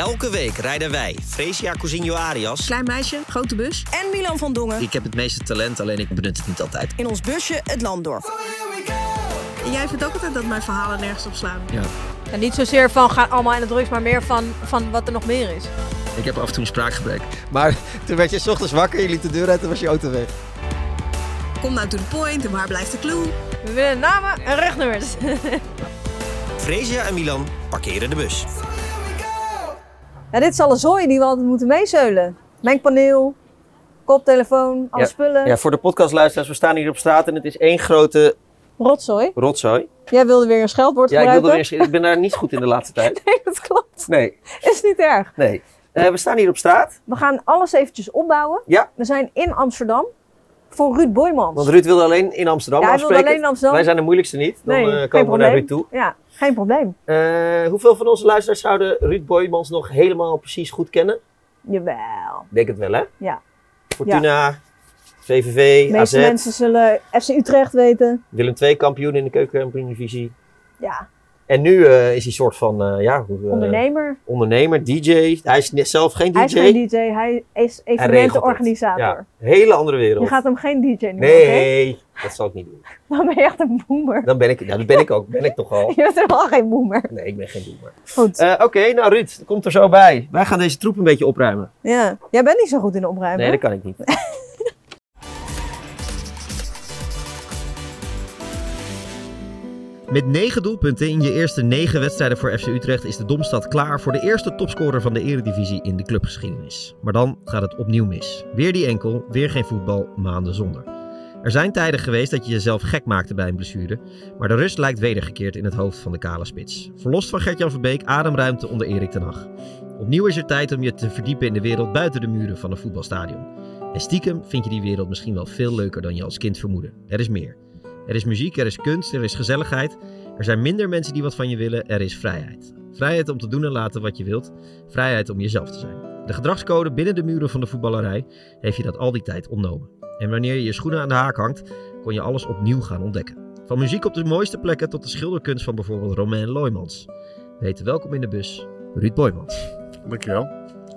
Elke week rijden wij, Fresia Cousinho Arias, Klein meisje, grote bus. En Milan van Dongen ik heb het meeste talent, alleen ik benut het niet altijd. in ons busje het land door. En jij vindt ook altijd dat mijn verhalen nergens op slaan. Ja. En niet zozeer van gaan allemaal in de drugs, maar meer van, van wat er nog meer is. Ik heb af en toe een spraakgebrek. Maar toen werd je 's ochtends wakker, je liet de deur uit en was je auto weg. Kom nou to the point en waar blijft de clue? We willen namen en rugnummers. Fresia en Milan parkeren de bus. Ja, dit is alle zooi die we altijd moeten meezeulen. Mengpaneel, koptelefoon, alle Ja. spullen. Ja, voor de podcastluisteraars, we staan hier op straat en het is één grote Rotzooi. rotzooi. Jij wilde weer een scheldwoord Ja, ik, gebruiken. wilde weer, ik ben daar niet goed in de laatste tijd. Nee, dat klopt. Nee, Is niet erg. nee. Eh, we staan hier op straat. We gaan alles eventjes opbouwen. Ja. We zijn in Amsterdam voor Ruud Boymans. Want Ruud wilde alleen in Amsterdam ja, hij wilde afspreken. alleen in Amsterdam. Wij zijn de moeilijkste niet. Dan nee, eh, komen we naar Ruud toe. Ja, geen probleem. Eh, hoeveel van onze luisteraars zouden Ruud Boymans nog helemaal precies goed kennen? Jawel. Ik denk het wel, hè? Ja. Fortuna, VVV, De meeste AZ, mensen zullen FC Utrecht weten. Willem II kampioen in de keukenkampioen-divisie. Ja, En nu eh, is hij soort van, eh, ja, eh, ondernemer. ondernemer, DJ. Hij is zelf geen DJ. Hij is geen DJ, hij is evenementenorganisator. Ja, hele andere wereld. Je gaat hem geen DJ noemen, Nee, dat zal ik niet doen. Dan ben je echt een boomer. Dan ben ik, ja, dat ben ik ook. Ben ik toch al. Je bent helemaal geen boomer. Nee, ik ben geen doemer. Goed. Oké, nou Ruud, dat komt er zo bij. Wij gaan deze troep een beetje opruimen. ja. Jij bent niet zo goed in opruimen. Nee, dat kan ik niet. Met 9 doelpunten in je eerste 9 wedstrijden voor FC Utrecht is de Domstad klaar voor de eerste topscorer van de Eredivisie in de clubgeschiedenis. Maar dan gaat het opnieuw mis. Weer die enkel, weer geen voetbal, maanden zonder. Er zijn tijden geweest dat je jezelf gek maakte bij een blessure, maar de rust lijkt wedergekeerd in het hoofd van de kale spits. Verlost van Gert-Jan Verbeek, ademruimte onder Erik ten Hag. Opnieuw is er tijd om je te verdiepen in de wereld buiten de muren van een voetbalstadion. En stiekem vind je die wereld misschien wel veel leuker dan je als kind vermoedde. Er is meer. Er is muziek, er is kunst, er is gezelligheid. Er zijn minder mensen die wat van je willen, er is vrijheid. Vrijheid om te doen en laten wat je wilt. Vrijheid om jezelf te zijn. De gedragscode binnen de muren van de voetballerij heeft je dat al die tijd ontnomen. En wanneer je je schoenen aan de haak hangt, kon je alles opnieuw gaan ontdekken. Van muziek op de mooiste plekken tot de schilderkunst van bijvoorbeeld Romain Loymans. Weten welkom in de bus, Ruud Boymans. Dankjewel.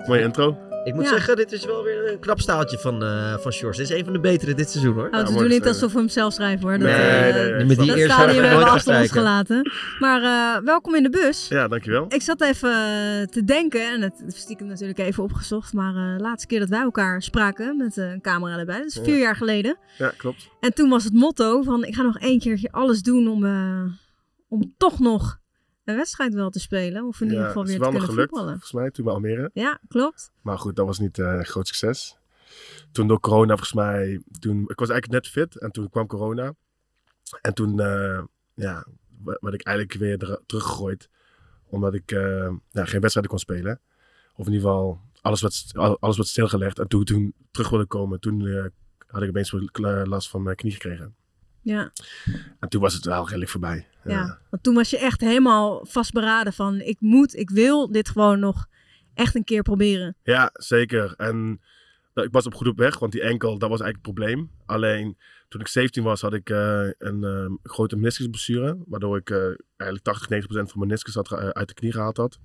Mooie intro. Ik moet Ja. zeggen, dit is wel weer een knap staaltje van, eh van Sjors. Dit is een van de betere dit seizoen hoor. Oh, we doen niet alsof we hem zelf schrijven hoor. Dat, Nee, eh, nee, nee. Met die dat eerste ik hebben we nooit achter ons gelaten. Maar eh, welkom in de bus. Ja, dankjewel. Ik zat even eh, te denken, en het stiekem natuurlijk even opgezocht, maar eh, de laatste keer dat wij elkaar spraken met eh, een camera erbij, dat is vier jaar geleden. Ja, klopt. En toen was het motto van ik ga nog één keertje alles doen om, eh, om toch nog een wedstrijd wel te spelen. Of in ieder geval weer te kunnen gelukt, voetballen. volgens mij, toen bij Almere. Ja, klopt. Maar goed, dat was niet een groot succes. Toen door corona, volgens mij, toen, ik was eigenlijk net fit en toen kwam corona. En toen eh, ja, werd ik eigenlijk weer er- teruggegooid. Omdat ik eh, ja, geen wedstrijden kon spelen. Of in ieder geval, alles werd, alles werd stilgelegd. En toen toen terug wilde komen, toen had ik opeens last van mijn knie gekregen. Ja, En toen was het wel redelijk voorbij. ja. want toen was je echt helemaal vastberaden van ik moet, ik wil dit gewoon nog echt een keer proberen. Ja, zeker. En nou, ik was op goed op weg, want die enkel, dat was eigenlijk het probleem. Alleen toen ik 17 was, had ik eh, een eh, grote meniscusblessure. Waardoor ik eh, eigenlijk 80, 90 procent van mijn meniscus had, eh, uit de knie gehaald had.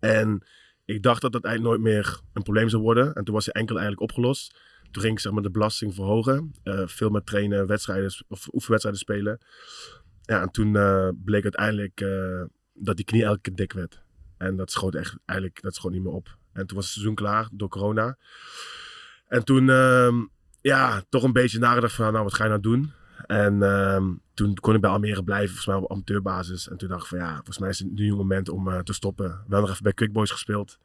En ik dacht dat dat eigenlijk nooit meer een probleem zou worden. En toen was die enkel eigenlijk opgelost. Toen ik zeg maar, de belasting verhogen. Eh, veel met trainen, wedstrijden of oefenwedstrijden spelen. Ja, en toen eh, bleek uiteindelijk eh, dat die knie elke keer dik werd. En dat schoot echt eigenlijk dat schoot niet meer op. En toen was het seizoen klaar door corona. En toen, ehm, ja, toch een beetje nagedacht van, nou, wat ga je nou doen? En ehm, toen kon ik bij Almere blijven, volgens mij op amateurbasis. En toen dacht ik van, ja, volgens mij is het nu een moment om te stoppen. We hebben nog even bij Quick Boys gespeeld.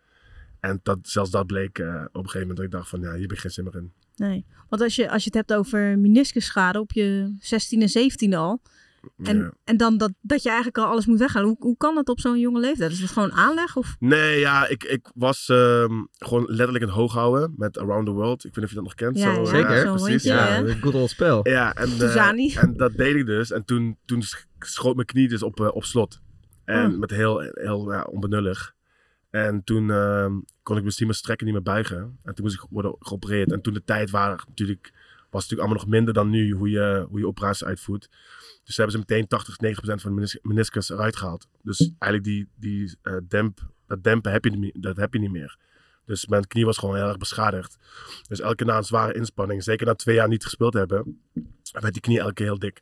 En dat, zelfs dat bleek eh, op een gegeven moment dat ik dacht van, ja, hier heb ik geen zin meer in. Nee, want als je, als je het hebt over meniscusschade op je 16 en 17 al. En, Ja. en dan dat, dat je eigenlijk al alles moet weghalen. Hoe, hoe kan dat op zo'n jonge leeftijd? Is het gewoon aanleg? Of? Nee, ja, ik, ik was ehm, gewoon letterlijk in het hoog houden met Around the World. Ik weet niet of je dat nog kent. Ja, Zo, ja, Zeker. zo'n precies. Ja, een good old spel. Ja, en, eh, en dat deed ik dus. En toen, toen sch- schoot mijn knie dus op, eh, op slot. En Oh. met heel, heel ja, onbenullig. En toen ehm, kon ik meer strekken, niet meer buigen. En toen moest ik worden geopereerd. En toen de tijd waren natuurlijk, was het natuurlijk allemaal nog minder dan nu hoe je, hoe je operaties uitvoert. Dus hebben ze meteen 80, 90 procent van de menis- meniscus eruit gehaald. Dus eigenlijk die, die eh, demp dat dempen heb je, niet dat heb je niet meer. Dus mijn knie was gewoon heel erg beschadigd. Dus elke na een zware inspanning, zeker na twee jaar niet gespeeld hebben, werd die knie elke keer heel dik.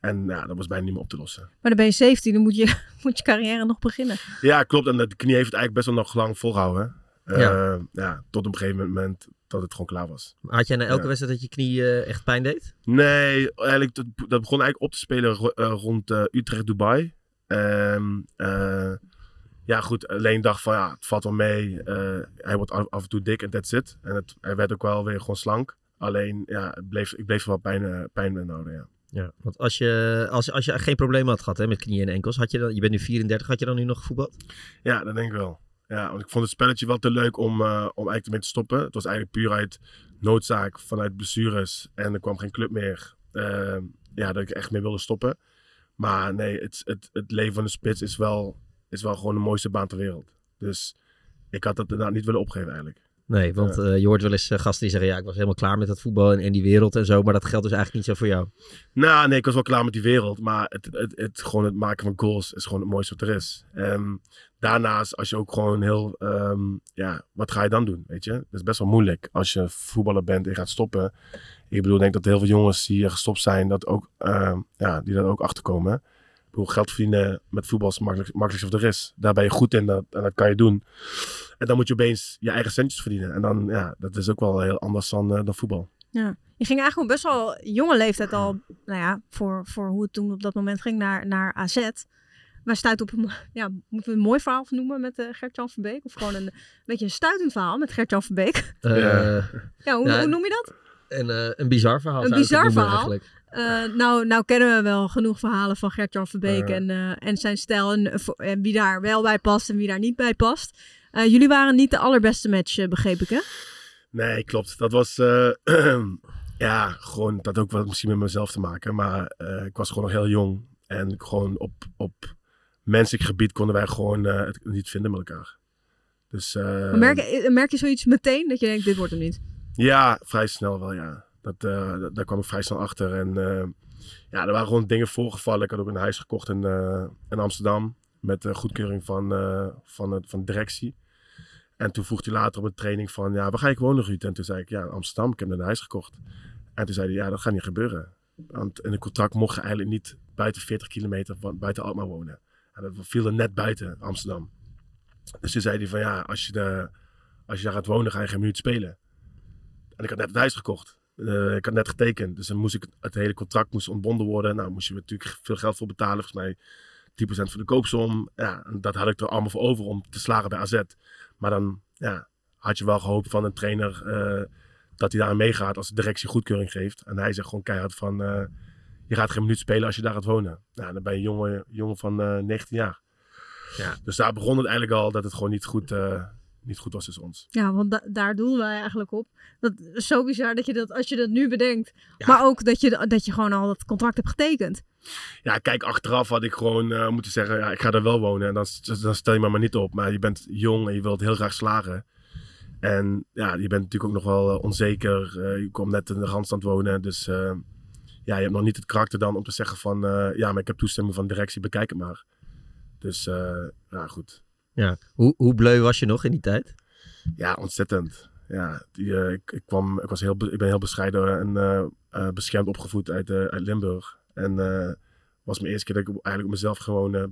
En ja, dat was bijna niet meer op te lossen. Maar dan ben je 17, dan moet je, moet je carrière nog beginnen. Ja, klopt. En de knie heeft het eigenlijk best wel nog lang volgehouden. Eh, Ja. ja. tot op een gegeven moment dat het gewoon klaar was. Had jij na elke Ja. wedstrijd dat je knie eh, echt pijn deed? Nee, eigenlijk, dat, dat begon eigenlijk op te spelen ro- eh, rond Utrecht-Dubai. Ehm, eh, ja, goed. Alleen dacht van ja, het valt wel mee. Eh, hij wordt af, af en toe dik en that's it. En het, hij werd ook wel weer gewoon slank. Alleen, ja, het bleef, ik bleef er wel pijn, pijn in houden, ja. Ja, want als je, als, als je geen problemen had gehad hè, met knieën en enkels, had je, dan, je bent nu 34, had je dan nu nog gevoetbald? Ja, dat denk ik wel. Ja, want ik vond het spelletje wel te leuk om, eh, om eigenlijk ermee te stoppen. Het was eigenlijk puur uit noodzaak vanuit blessures. En er kwam geen club meer. Ehm, ja, dat ik echt mee wilde stoppen. Maar nee, het, het, het leven van de spits is wel, is wel gewoon de mooiste baan ter wereld. Dus ik had dat inderdaad niet willen opgeven eigenlijk. Nee, want eh, je hoort wel eens eh, gasten die zeggen, ja, ik was helemaal klaar met dat voetbal en, en die wereld en zo, maar dat geldt dus eigenlijk niet zo voor jou. Nou, nee, ik was wel klaar met die wereld. Maar het, het, het, gewoon het maken van goals is gewoon het mooiste wat er is. Ehm, daarnaast, als je ook gewoon heel... ehm, ja, wat ga je dan doen, weet je? Dat is best wel moeilijk als je voetballer bent en gaat stoppen. Ik bedoel, ik denk dat heel veel jongens die gestopt zijn, dat ook, ehm, ja, die daar ook achterkomen. Ik bedoel, geld verdienen met voetbal is makkelijk, wat er is. Daar ben je goed in dat, en dat kan je doen. En dan moet je opeens je eigen centjes verdienen. En dan, ja, dat is ook wel heel anders dan, eh, dan voetbal. Ja. Je ging eigenlijk best wel jonge leeftijd al, nou ja, voor, voor hoe het toen op dat moment ging, naar, naar AZ. Wij stuiten op een, ja, moeten we een mooi verhaal noemen met eh Gert-Jan Verbeek? Of gewoon een, een beetje een stuitend verhaal met Gert-Jan Verbeek? Eh, Ja. Ja, hoe, Ja, hoe noem je dat? En eh, een bizar verhaal Een bizar noemen verhaal? eigenlijk. Eh, nou, nou kennen we wel genoeg verhalen van Gert-Jan Verbeek en, eh, en zijn stijl en, wie daar wel bij past en wie daar niet bij past. Eh, jullie waren niet de allerbeste match, eh, begreep ik hè? Nee, klopt. Dat was, eh, ja, gewoon, dat had ook wat misschien met mezelf te maken. Maar eh, ik was gewoon nog heel jong. En gewoon op, op menselijk gebied konden wij gewoon eh, het niet vinden met elkaar. Dus eh, merk, merk je zoiets meteen dat je denkt, dit wordt hem niet? Ja, vrij snel wel, ja. Dat, eh, dat- daar kwam ik vrij snel achter. En eh, ja, er waren gewoon dingen voorgevallen. Ik had ook een huis gekocht in, eh, in Amsterdam. Met de goedkeuring van, van, het, van de directie. En toen vroeg hij later op een training van, ja, waar ga ik wonen Ruud? En toen zei ik, ja, Amsterdam, ik heb een huis gekocht. En toen zei hij, ja, dat gaat niet gebeuren. Want in het contract mocht je eigenlijk niet buiten 40 kilometer van, buiten Alkmaar wonen. En dat viel er net buiten Amsterdam. Dus toen zei hij van, ja, als je, de, als je daar gaat wonen, ga je geen minuut spelen. En ik had net het huis gekocht. Eh, ik had net getekend. Dus dan moest ik, het hele contract moest ontbonden worden. Nou, moest je natuurlijk veel geld voor betalen. Volgens mij 10% voor de koopsom. Ja, en dat had ik er allemaal voor over om te slagen bij AZ. Maar dan ja, had je wel gehoopt van een trainer eh, dat hij daar aan meegaat als de directie goedkeuring geeft. En hij zegt gewoon keihard van, eh, je gaat geen minuut spelen als je daar gaat wonen. Nou, dan ben je een jongen, jongen van eh 19 jaar. Ja, dus daar begon het eigenlijk al dat het gewoon niet goed, niet goed was tussen ons. Ja, want da- daar doelen wij eigenlijk op. Dat is zo bizar dat je dat, als je dat nu bedenkt. Maar ook dat je, dat je gewoon al dat contract hebt getekend. Ja, kijk, achteraf had ik gewoon eh, moeten zeggen, ja, ik ga er wel wonen. En dan, dan stel je me maar niet op. Maar je bent jong en je wilt heel graag slagen. En ja, je bent natuurlijk ook nog wel eh, onzeker. Eh, je komt net in de randstand wonen. Dus ja, je hebt nog niet het karakter dan om te zeggen van... ja, maar ik heb toestemming van directie, bekijk het maar. Dus ja, goed. Ja. Hoe, hoe bleu was je nog in die tijd? Ja, ontzettend. Ja, die, eh, ik, ik, kwam, ik, was heel, ik ben heel bescheiden en eh, eh, beschermd opgevoed uit, eh, uit Limburg. En eh was mijn eerste keer dat ik eigenlijk op mezelf gewoon eh,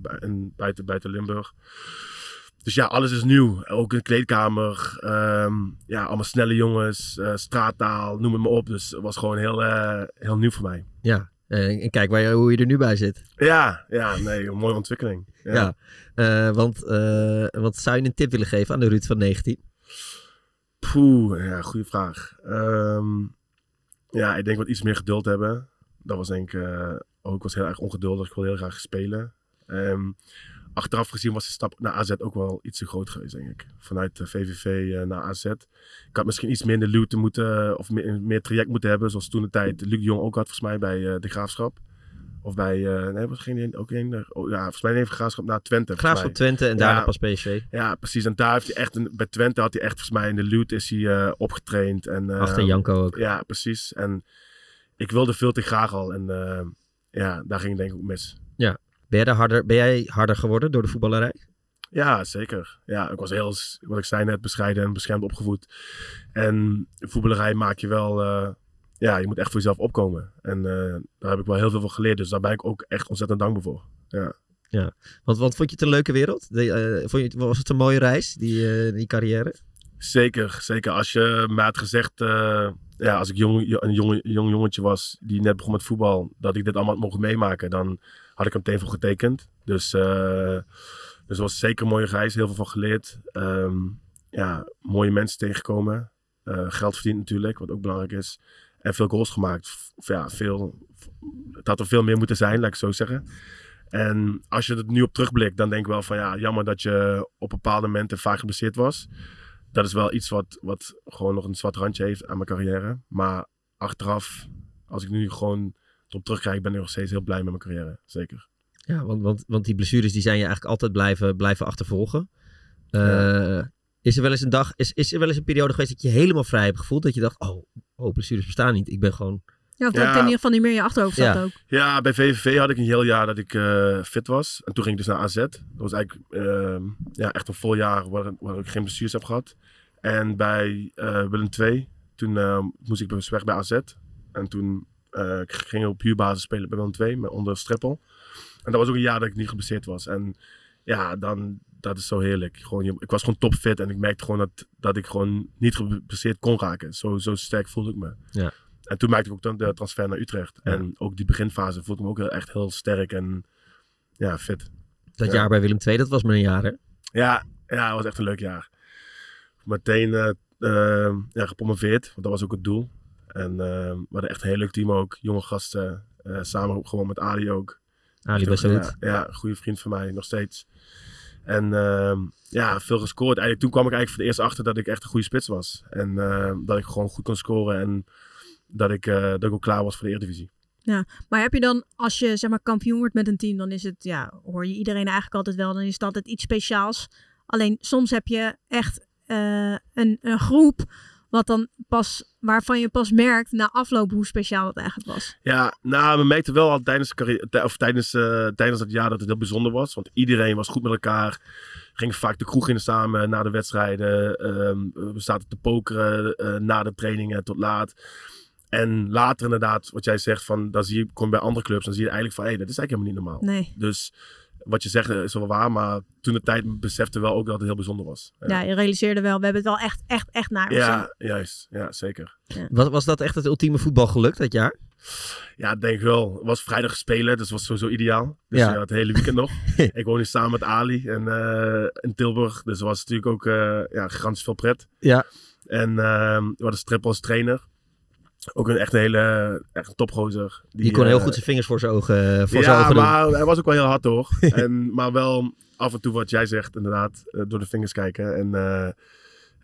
buiten, buiten Limburg. Dus ja, alles is nieuw. Ook een kleedkamer. ehm, ja, allemaal snelle jongens. eh, straattaal, noem het maar op. Dus het was gewoon heel, eh, heel nieuw voor mij. Ja. Eh, en kijk waar je, hoe je er nu bij zit. Ja, ja, nee, een mooie ontwikkeling. Ja. Ja. Eh, want eh, wat zou je een tip willen geven aan de Ruud van 19? Poeh, ja, goede vraag. Ehm, ja, ik denk wat iets meer geduld hebben. Dat was denk ik ook, was heel erg ongeduldig. Ik wilde heel graag spelen. Ehm, achteraf gezien was de stap naar AZ ook wel iets te groot geweest, denk ik. Vanuit de VVV eh, naar AZ. Ik had misschien iets minder luwte moeten, of meer, meer traject moeten hebben. Zoals toen de tijd Luc de Jong ook had, volgens mij, bij eh, de Graafschap. Of bij, eh, nee, was geen, ook een, eh, oh, ja, volgens mij even Graafschap naar Twente. Graafschap. Twente en daarna Ja. pas PSV. Ja, precies. En daar heeft hij echt, een, bij Twente had hij echt, volgens mij in de loot is hij eh, opgetraind. En, eh, Achter Janko ook. Ja, precies. En ik wilde veel te graag al. En eh, ja, daar ging het denk ik ook mis. Ben jij, harder, ben jij harder geworden door de voetballerij? Ja, zeker. Ja, ik was heel, wat ik zei net, bescheiden en beschermd opgevoed. En voetballerij maak je wel, eh, ja, je moet echt voor jezelf opkomen. En eh, daar heb ik wel heel veel van geleerd. Dus daar ben ik ook echt ontzettend dankbaar voor. Ja. Want, want vond je het een leuke wereld? De, eh, vond je, was het een mooie reis, die, die carrière? Zeker, zeker. Als je mij had gezegd, ja, als ik jong, een jong, jong jongetje was die net begon met voetbal, dat ik dit allemaal had mogen meemaken, dan had ik meteen voor getekend. Dus, eh, dus het was zeker een mooie reis, heel veel van geleerd. Ehm, ja, mooie mensen tegengekomen. Eh, geld verdiend natuurlijk, wat ook belangrijk is. En veel goals gemaakt. Ja, veel, het had er veel meer moeten zijn, laat ik het zo zeggen. En als je er nu op terugblikt, dan denk ik wel van ja, jammer dat je op bepaalde momenten vaak geblesseerd was dat is wel iets wat, wat gewoon nog een zwart randje heeft aan mijn carrière. Maar achteraf, als ik nu gewoon erop terugkijk, ben ik nog steeds heel blij met mijn carrière. Zeker. Ja, want, want, want die blessures die zijn je eigenlijk altijd blijven, blijven achtervolgen. Eh, Ja. Is er wel eens een dag, is, is er wel eens een periode geweest dat je helemaal vrij hebt gevoeld? Dat je dacht, oh, oh blessures bestaan niet. Ik ben gewoon... Ja, dat Ja. in ieder geval niet meer in je achterhoofd zat Ja. ook. Ja, bij VVV had ik een heel jaar dat ik eh, fit was. En toen ging ik dus naar AZ. Dat was eigenlijk ehm, ja, echt een vol jaar waar, waar ik geen blessures heb gehad. En bij eh, Willem II, toen eh, moest ik dus weg bij AZ. En toen eh, ging ik op huurbasis spelen bij Willem II, met onder Streppel. En dat was ook een jaar dat ik niet geblesseerd was. En ja, dan, dat is zo heerlijk. Gewoon, ik was gewoon topfit en ik merkte gewoon dat, dat ik gewoon niet geblesseerd kon raken. Zo, zo sterk voelde ik me. Ja. En toen maakte ik ook dan de transfer naar Utrecht. Ja. En ook die beginfase voelde ik me ook echt heel sterk en ja, fit. Dat Ja. jaar bij Willem II, dat was maar een jaar hè? Ja, ja, het was echt een leuk jaar. Meteen eh eh, ja, gepromoveerd, want dat was ook het doel. En eh, we hadden echt een heel leuk team ook. Jonge gasten, eh, samen gewoon met Ali ook. Ali Echt een- Bassoud. Ja, ja, goede vriend van mij, nog steeds. En ehm, ja, veel gescoord. Eigenlijk, toen kwam ik eigenlijk voor het eerst achter dat ik echt een goede spits was. En eh, dat ik gewoon goed kon scoren en dat ik, eh, dat ik ook klaar was voor de Eredivisie. Maar heb je dan, als je zeg maar kampioen wordt met een team, dan is het, ja, hoor je iedereen eigenlijk altijd wel, dan is het altijd iets speciaals. Alleen soms heb je echt eh, een, een groep wat dan pas, waarvan je pas merkt na afloop hoe speciaal het eigenlijk was. Ja, nou, we merkten wel al tijdens, de of tijdens, eh, tijdens dat jaar dat het heel bijzonder was. Want iedereen was goed met elkaar. Ging vaak de kroeg in samen na de wedstrijden. Ehm, we zaten te pokeren eh, na de trainingen tot laat. En later inderdaad, wat jij zegt, van, dan zie je, kom je bij andere clubs, dan zie je eigenlijk van, hé, hey, dat is eigenlijk helemaal niet normaal. Nee. Dus wat je zegt eh, is wel waar, maar toen de tijd besefte wel ook dat het heel bijzonder was. Ja, je realiseerde wel, we hebben het wel echt, echt, echt naar ons zin. ja juist. Ja, zeker. Was, was dat echt het ultieme voetbalgeluk dat jaar? Ja, denk ik wel. Het was vrijdag spelen, dus het was sowieso ideaal. Dus Ja. ja. het hele weekend nog. ik woonde samen met Ali en, eh, in Tilburg, dus er was natuurlijk ook eh, ja, gigantisch veel pret. Ja. En ehm we hadden Streppel als trainer. Ook een echt een hele echt een topgozer. Die, kon heel eh, goed zijn vingers voor zijn ogen, voor zijn ja, ogen doen. maar hij was ook wel heel hard hoor. en, maar wel af en toe wat jij zegt, inderdaad, eh, door de vingers kijken. En eh,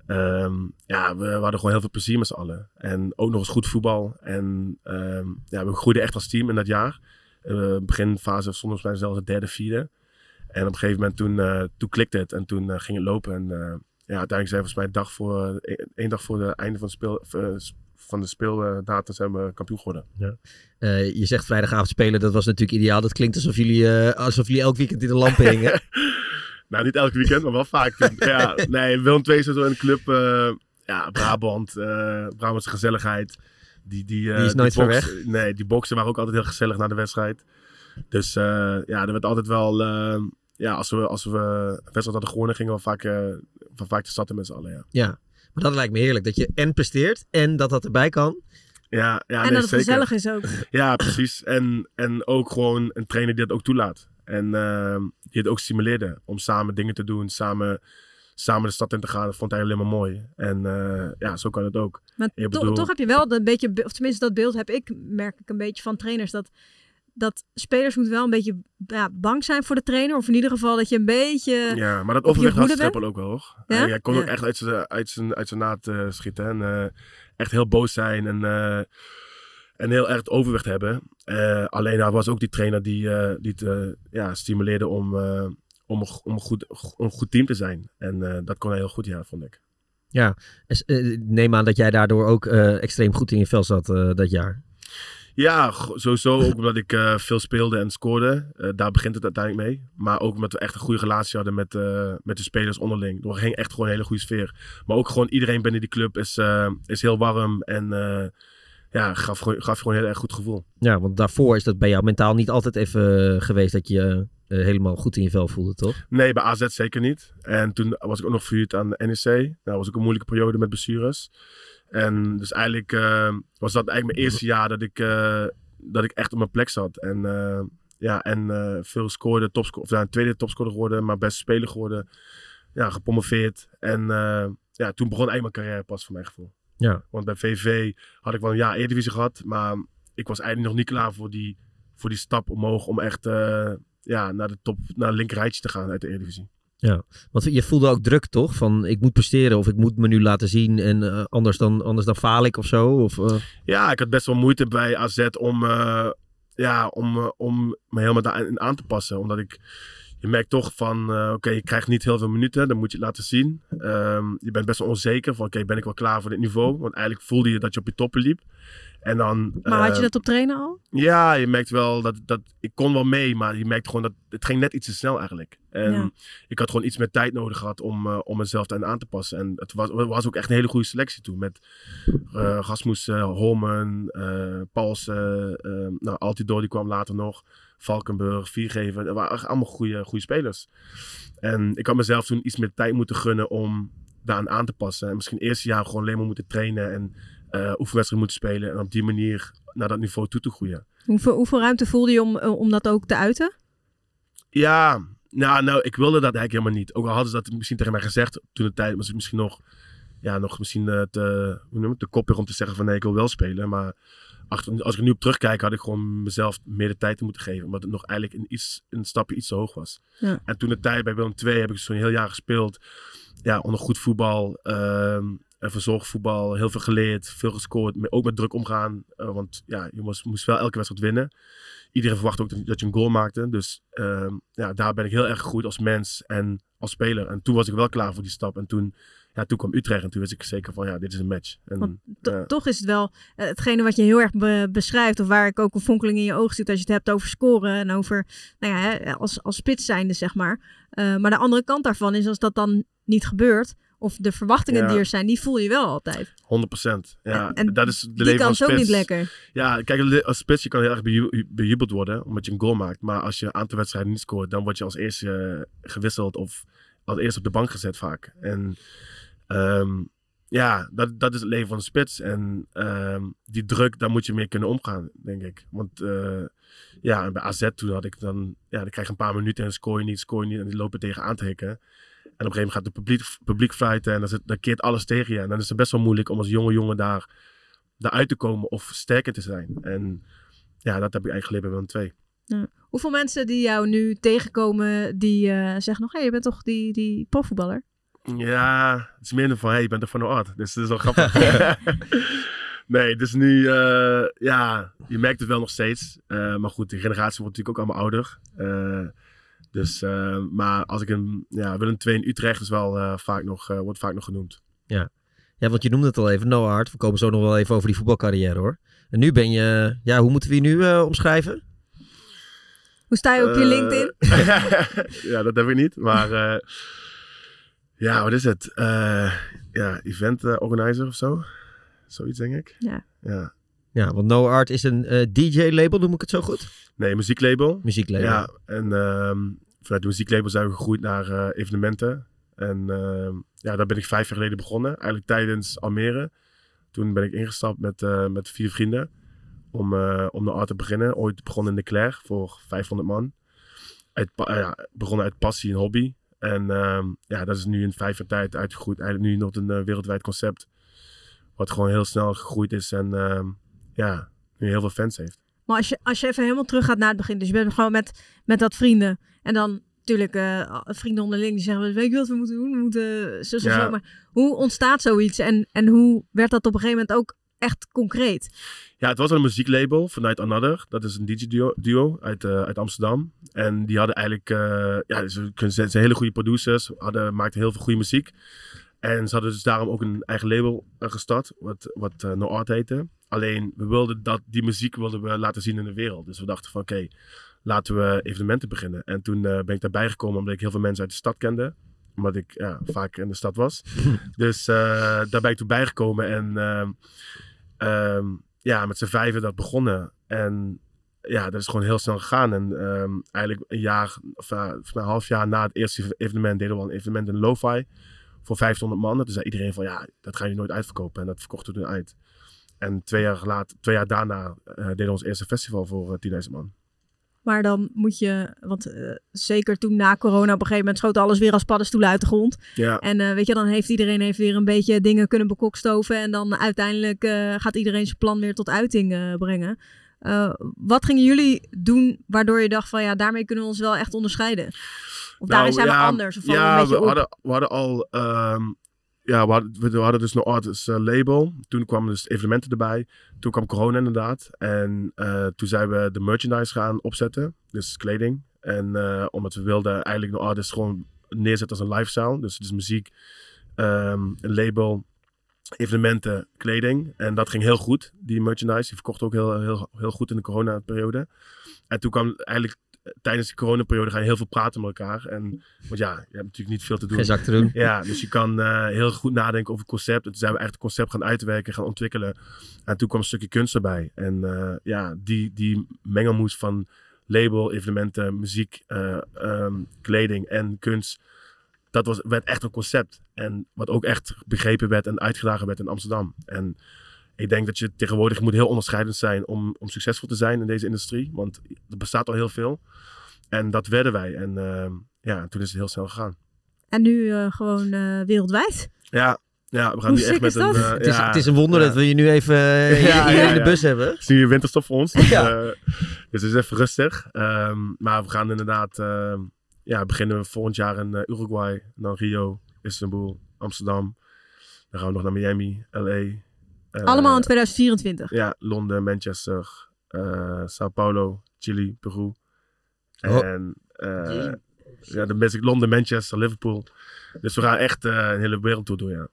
ehm, ja, we, we hadden gewoon heel veel plezier met z'n allen. En ook nog eens goed voetbal. En ehm, ja, we groeiden echt als team in dat jaar. Uh, beginfase stonden we zelfs het derde, vierde. En op een gegeven moment toen, eh, toen klikte het en toen eh, ging het lopen. En eh, ja, uiteindelijk zijn we volgens mij dag voor, eh, één dag voor het einde van speel, eh, van de speeldatum zijn we kampioen geworden. Eh, je zegt vrijdagavond spelen, dat was natuurlijk ideaal. Dat klinkt alsof jullie, eh, alsof jullie elk weekend in de lampen hingen. Nou, niet elk weekend, maar wel vaak. ja, nee, Willem II is zo een club, eh, ja, Brabant, Brabantse gezelligheid. Die, die, Die is nooit ver boksen- Nee, die boksen waren ook altijd heel gezellig na de wedstrijd. Dus ja, er werd altijd wel, ja, als we, als we een wedstrijd hadden gewonnen, gingen we vaak, vaak de stad in met z'n allen, ja. ja, maar dat lijkt me heerlijk. Dat je en presteert en dat dat erbij kan. Ja, ja en nee, dat het zeker. gezellig is ook. Ja, precies. En, en ook gewoon een trainer die dat ook toelaat. En ehm, die het ook stimuleerde om samen dingen te doen, samen, samen de stad in te gaan. Dat vond hij alleen maar mooi. En eh, ja, zo kan het ook. Maar Ik to- bedoel- toch heb je wel een beetje, be- of tenminste dat beeld heb ik, merk ik een beetje van trainers, dat, dat spelers moeten wel een beetje ja, bang zijn voor de trainer. Of in ieder geval dat je een beetje... Ja, maar dat overweg had? Streppel ook wel hoor. Ja? Hij, hij kon ook echt uit zijn, uit zijn, uit zijn naad eh, schieten. En eh, echt heel boos zijn. En, eh, en heel erg het overwicht hebben. Eh, alleen hij was ook die trainer die, eh, die het eh, ja, stimuleerde om, eh, om, een, om, een goed, om een goed team te zijn. En eh, dat kon hij heel goed, ja, vond ik. Ja, dus, neem aan dat jij daardoor ook eh, extreem goed in je vel zat eh, dat jaar. Ja, sowieso ook omdat ik eh, veel speelde en scoorde. Eh, daar begint het uiteindelijk mee. Maar ook omdat we echt een goede relatie hadden met, eh, met de spelers onderling. Er ging echt gewoon een hele goede sfeer. Maar ook gewoon iedereen binnen die club is, is heel warm. En ja, gaf, gewoon- gaf gewoon een heel erg goed gevoel. Ja, want daarvoor is dat bij jou mentaal niet altijd even geweest dat je helemaal goed in je vel voelde, toch? Nee, bij AZ zeker niet. En toen was ik ook nog verhuurd aan de NEC. Dat was ook een moeilijke periode met blessures. En dus eigenlijk eh, was dat eigenlijk mijn eerste jaar dat ik, eh, dat ik echt op mijn plek zat. En, eh, ja, en veel scoorde, topscorer, of nou, tweede topscorer geworden, maar beste speler geworden. Ja, gepromoveerd. En ja, toen begon eigenlijk mijn carrière pas voor mijn gevoel. Ja. Want bij VV had ik wel een jaar Eredivisie gehad, maar ik was eigenlijk nog niet klaar voor die, voor die stap omhoog om echt ja, naar de top, naar linkerrijtje te gaan uit de Eredivisie. Want je voelde ook druk, toch? Van ik moet presteren of ik moet me nu laten zien en eh, anders, dan, anders dan faal ik of zo. Of, eh, Ja, ik had best wel moeite bij AZ om, eh, ja, om, om me helemaal aan te passen. Omdat ik, je merkt toch van, eh, oké, je krijgt niet heel veel minuten, dan moet je het laten zien. Ehm, je bent best wel onzeker van, oké, ben ik wel klaar voor dit niveau? Want eigenlijk voelde je dat je op je toppen liep. En dan, Maar had je eh, dat op trainen al? Ja, je merkt wel dat, dat ik kon wel mee, maar je merkt gewoon dat het ging net iets te snel eigenlijk. En Ja. ik had gewoon iets meer tijd nodig gehad om, eh, om mezelf daarin aan te passen. En het was, was ook echt een hele goede selectie toen. Met uh, Holmen, eh Paulsen, eh nou, Altidor die kwam later nog. Valkenburg, Viergever. Dat waren allemaal goede, goede spelers. En ik had mezelf toen iets meer tijd moeten gunnen om daaraan aan te passen. En misschien het eerste jaar gewoon alleen maar moeten trainen en eh oefenwedstrijden moeten spelen. En op die manier naar dat niveau toe te groeien. Hoeveel, hoeveel ruimte voelde je om, om dat ook te uiten? Ja, nou, nou, ik wilde dat eigenlijk helemaal niet. Ook al hadden ze dat misschien tegen mij gezegd toen de tijd, was ik misschien nog, ja, nog misschien eh, te, hoe noem ik, te koppig om te zeggen van nee, ik wil wel spelen. Maar achter, als ik er nu op terugkijk, had ik gewoon mezelf meer de tijd moeten geven. Omdat het nog eigenlijk een, iets, een stapje iets te hoog was. Ja. En toen de tijd bij Willem II heb ik zo'n heel jaar gespeeld. Ja, onder goed voetbal, ehm verzorgd voetbal, heel veel geleerd, veel gescoord. Ook met druk omgaan, eh, want ja, je moest, moest wel elke wedstrijd winnen iedereen verwacht ook dat, dat je een goal maakte. Dus ehm, ja, daar ben ik heel erg gegroeid als mens en als speler. En toen was ik wel klaar voor die stap. En toen, ja, toen kwam Utrecht en toen wist ik zeker van ja, dit is een match. En, Want To- ja. Toch is het wel eh, hetgene wat je heel erg be- beschrijft, of waar ik ook een fonkeling in je ogen ziet als je het hebt over scoren en over, nou ja, hè, als, als spits zijnde, zeg maar. Eh, maar de andere kant daarvan is als dat dan niet gebeurt, of de verwachtingen Ja. die er zijn, die voel je wel altijd. 100%. Ja, En- en dat is de die leven kant van ook niet lekker. Ja, kijk, als spits je kan heel erg beju- bejubeld worden omdat je een goal maakt. Maar als je een aantal wedstrijden niet scoort, dan word je als eerste eh, gewisseld of als eerste op de bank gezet vaak. En ehm, ja, dat, dat is het leven van de spits. En ehm, die druk, daar moet je mee kunnen omgaan, denk ik. Want eh, ja, bij AZ toen had ik dan, ja, dan krijg je een paar minuten en scoor je niet, scoor je niet. En die lopen tegen aan te hikken. En op een gegeven moment gaat het publiek, publiek fluiten en dan, dan keert alles tegen je. En dan is het best wel moeilijk om als jonge jongen daar, daaruit te komen of sterker te zijn. En ja, dat heb ik eigenlijk geleerd bij Willem 2. Hoeveel mensen die jou nu tegenkomen, die eh, zeggen nog, hé, je bent toch die, die profvoetballer? Ja, het is meer dan van, hey, je bent er van de art. Dus dat is wel grappig. nee, dus nu, eh, ja, je merkt het wel nog steeds. Eh, maar goed, de generatie wordt natuurlijk ook allemaal ouder. Eh, dus, eh, maar als ik een, ja, Willem 2 in Utrecht is wel eh, vaak nog, eh, wordt vaak nog genoemd. Ja, want je noemde het al even, Noah Hart. We komen zo nog wel even over die voetbalcarrière hoor. En nu ben je, ja, hoe moeten we je nu eh, omschrijven? Hoe sta je op je LinkedIn? ja, dat heb ik niet. Maar eh, ja, wat is het? Eh, ja, event eh, organizer of zo. Zoiets denk ik. Ja. ja. Ja, want No Art is een eh, DJ-label, noem ik het zo goed? Nee, muzieklabel. Muzieklabel. Ja, en ehm, vanuit de muzieklabel zijn we gegroeid naar eh, evenementen. En ehm, ja, daar ben ik vijf jaar geleden begonnen. Eigenlijk tijdens Almere. Toen ben ik ingestapt met, eh, met vier vrienden. Om, eh, om de art te beginnen. Ooit begonnen in de Claire voor 500 man. Uit, eh, ja, begonnen uit passie en hobby. En ehm, ja, dat is nu in vijf jaar tijd uitgegroeid. Eigenlijk nu nog een eh, wereldwijd concept. Wat gewoon heel snel gegroeid is. En ehm, ja, nu heel veel fans heeft. Maar als je, als je even helemaal terug gaat naar het begin. Dus je bent gewoon met, met dat vrienden. En dan natuurlijk eh, vrienden onderling die zeggen... Weet je wat we moeten doen? We moeten zo, zo, Ja. zo. Maar hoe ontstaat zoiets? En, en hoe werd dat op een gegeven moment ook echt concreet? Ja, het was een muzieklabel vanuit Another. Dat is een DJ-duo duo uit, eh, uit Amsterdam. En die hadden eigenlijk... eh, ja, ze, ze zijn hele goede producers. Hadden, maakten heel veel goede muziek. En ze hadden dus daarom ook een eigen label eh, gestart, wat, wat No Art heette. Alleen, we wilden dat, die muziek wilden we laten zien in de wereld. Dus we dachten van, oké, laten we evenementen beginnen. En toen eh, ben ik daarbij gekomen omdat ik heel veel mensen uit de stad kende. Omdat ik ja, vaak in de stad was. dus eh, daar ben ik toen bijgekomen en ehm, ja, met z'n vijven dat begonnen. En ja, dat is gewoon heel snel gegaan. En ehm, eigenlijk een jaar, of uh, een half jaar na het eerste evenement, deden we al een evenement in Lo-Fi voor 500 man. En toen zei iedereen van ja, dat ga je nooit uitverkopen. En dat verkochten we toen uit. En twee jaar, later, twee jaar daarna eh, deden we ons eerste festival voor eh, 10.000 man. Maar dan moet je, want eh, zeker toen na corona op een gegeven moment schoot alles weer als paddenstoelen uit de grond. Ja, En eh, weet je, dan heeft iedereen heeft weer een beetje dingen kunnen bekokstoven. En dan uiteindelijk eh, gaat iedereen zijn plan weer tot uiting brengen. Wat gingen jullie doen waardoor je dacht van ja, daarmee kunnen we ons wel echt onderscheiden? Of daarin zijn we Nou, ja, anders? Of we ja, een beetje we hadden, we hadden al. ehm, ja, we hadden, we hadden dus nog artist eh, label. Toen kwamen dus evenementen erbij. Toen kwam corona inderdaad. En eh, toen zijn we de merchandise gaan opzetten. Dus kleding. En eh, omdat we wilden eigenlijk nog artist gewoon neerzetten als een lifestyle. Dus is muziek, ehm, een label, evenementen, kleding. En dat ging heel goed, die merchandise. Die verkocht ook heel, heel, heel goed in de coronaperiode. En toen kwam eigenlijk tijdens de coronaperiode ga je heel veel praten met elkaar. En, want ja, je hebt natuurlijk niet veel te doen. Geen zak te doen. Ja, dus je kan eh, heel goed nadenken over het concept. En toen zijn we echt het concept gaan uitwerken, gaan ontwikkelen. En toen kwam een stukje kunst erbij. En eh, ja, die, die mengelmoes van label, evenementen, muziek, eh, ehm, kleding en kunst. Dat was, werd echt een concept. En wat ook echt begrepen werd en uitgedragen werd in Amsterdam. En ik denk dat je tegenwoordig moet heel onderscheidend zijn om, om succesvol te zijn in deze industrie. Want er bestaat al heel veel. En dat werden wij. En ehm, ja, toen is het heel snel gegaan. En nu eh, gewoon eh, wereldwijd. Ja, ja we gaan Hoe nu echt met een... eh, Het is, ja, het is een wonder ja. dat we je nu even hier, Ja, hier in de bus hebben. Het is nu winterstop voor ons. Dus, Ja. eh, dus het is even rustig. Ehm, maar we gaan inderdaad... ehm, ja, beginnen we volgend jaar in Uruguay. Dan Rio, Istanbul, Amsterdam. Dan gaan we nog naar Miami, L.A. eh, Allemaal in 2024. Ja, Londen, Manchester, eh Sao Paulo, Chili, Peru. Oh. En eh, ja, de basic Londen, Manchester, Liverpool. Dus we gaan echt eh, een hele wereldtour doen, ja.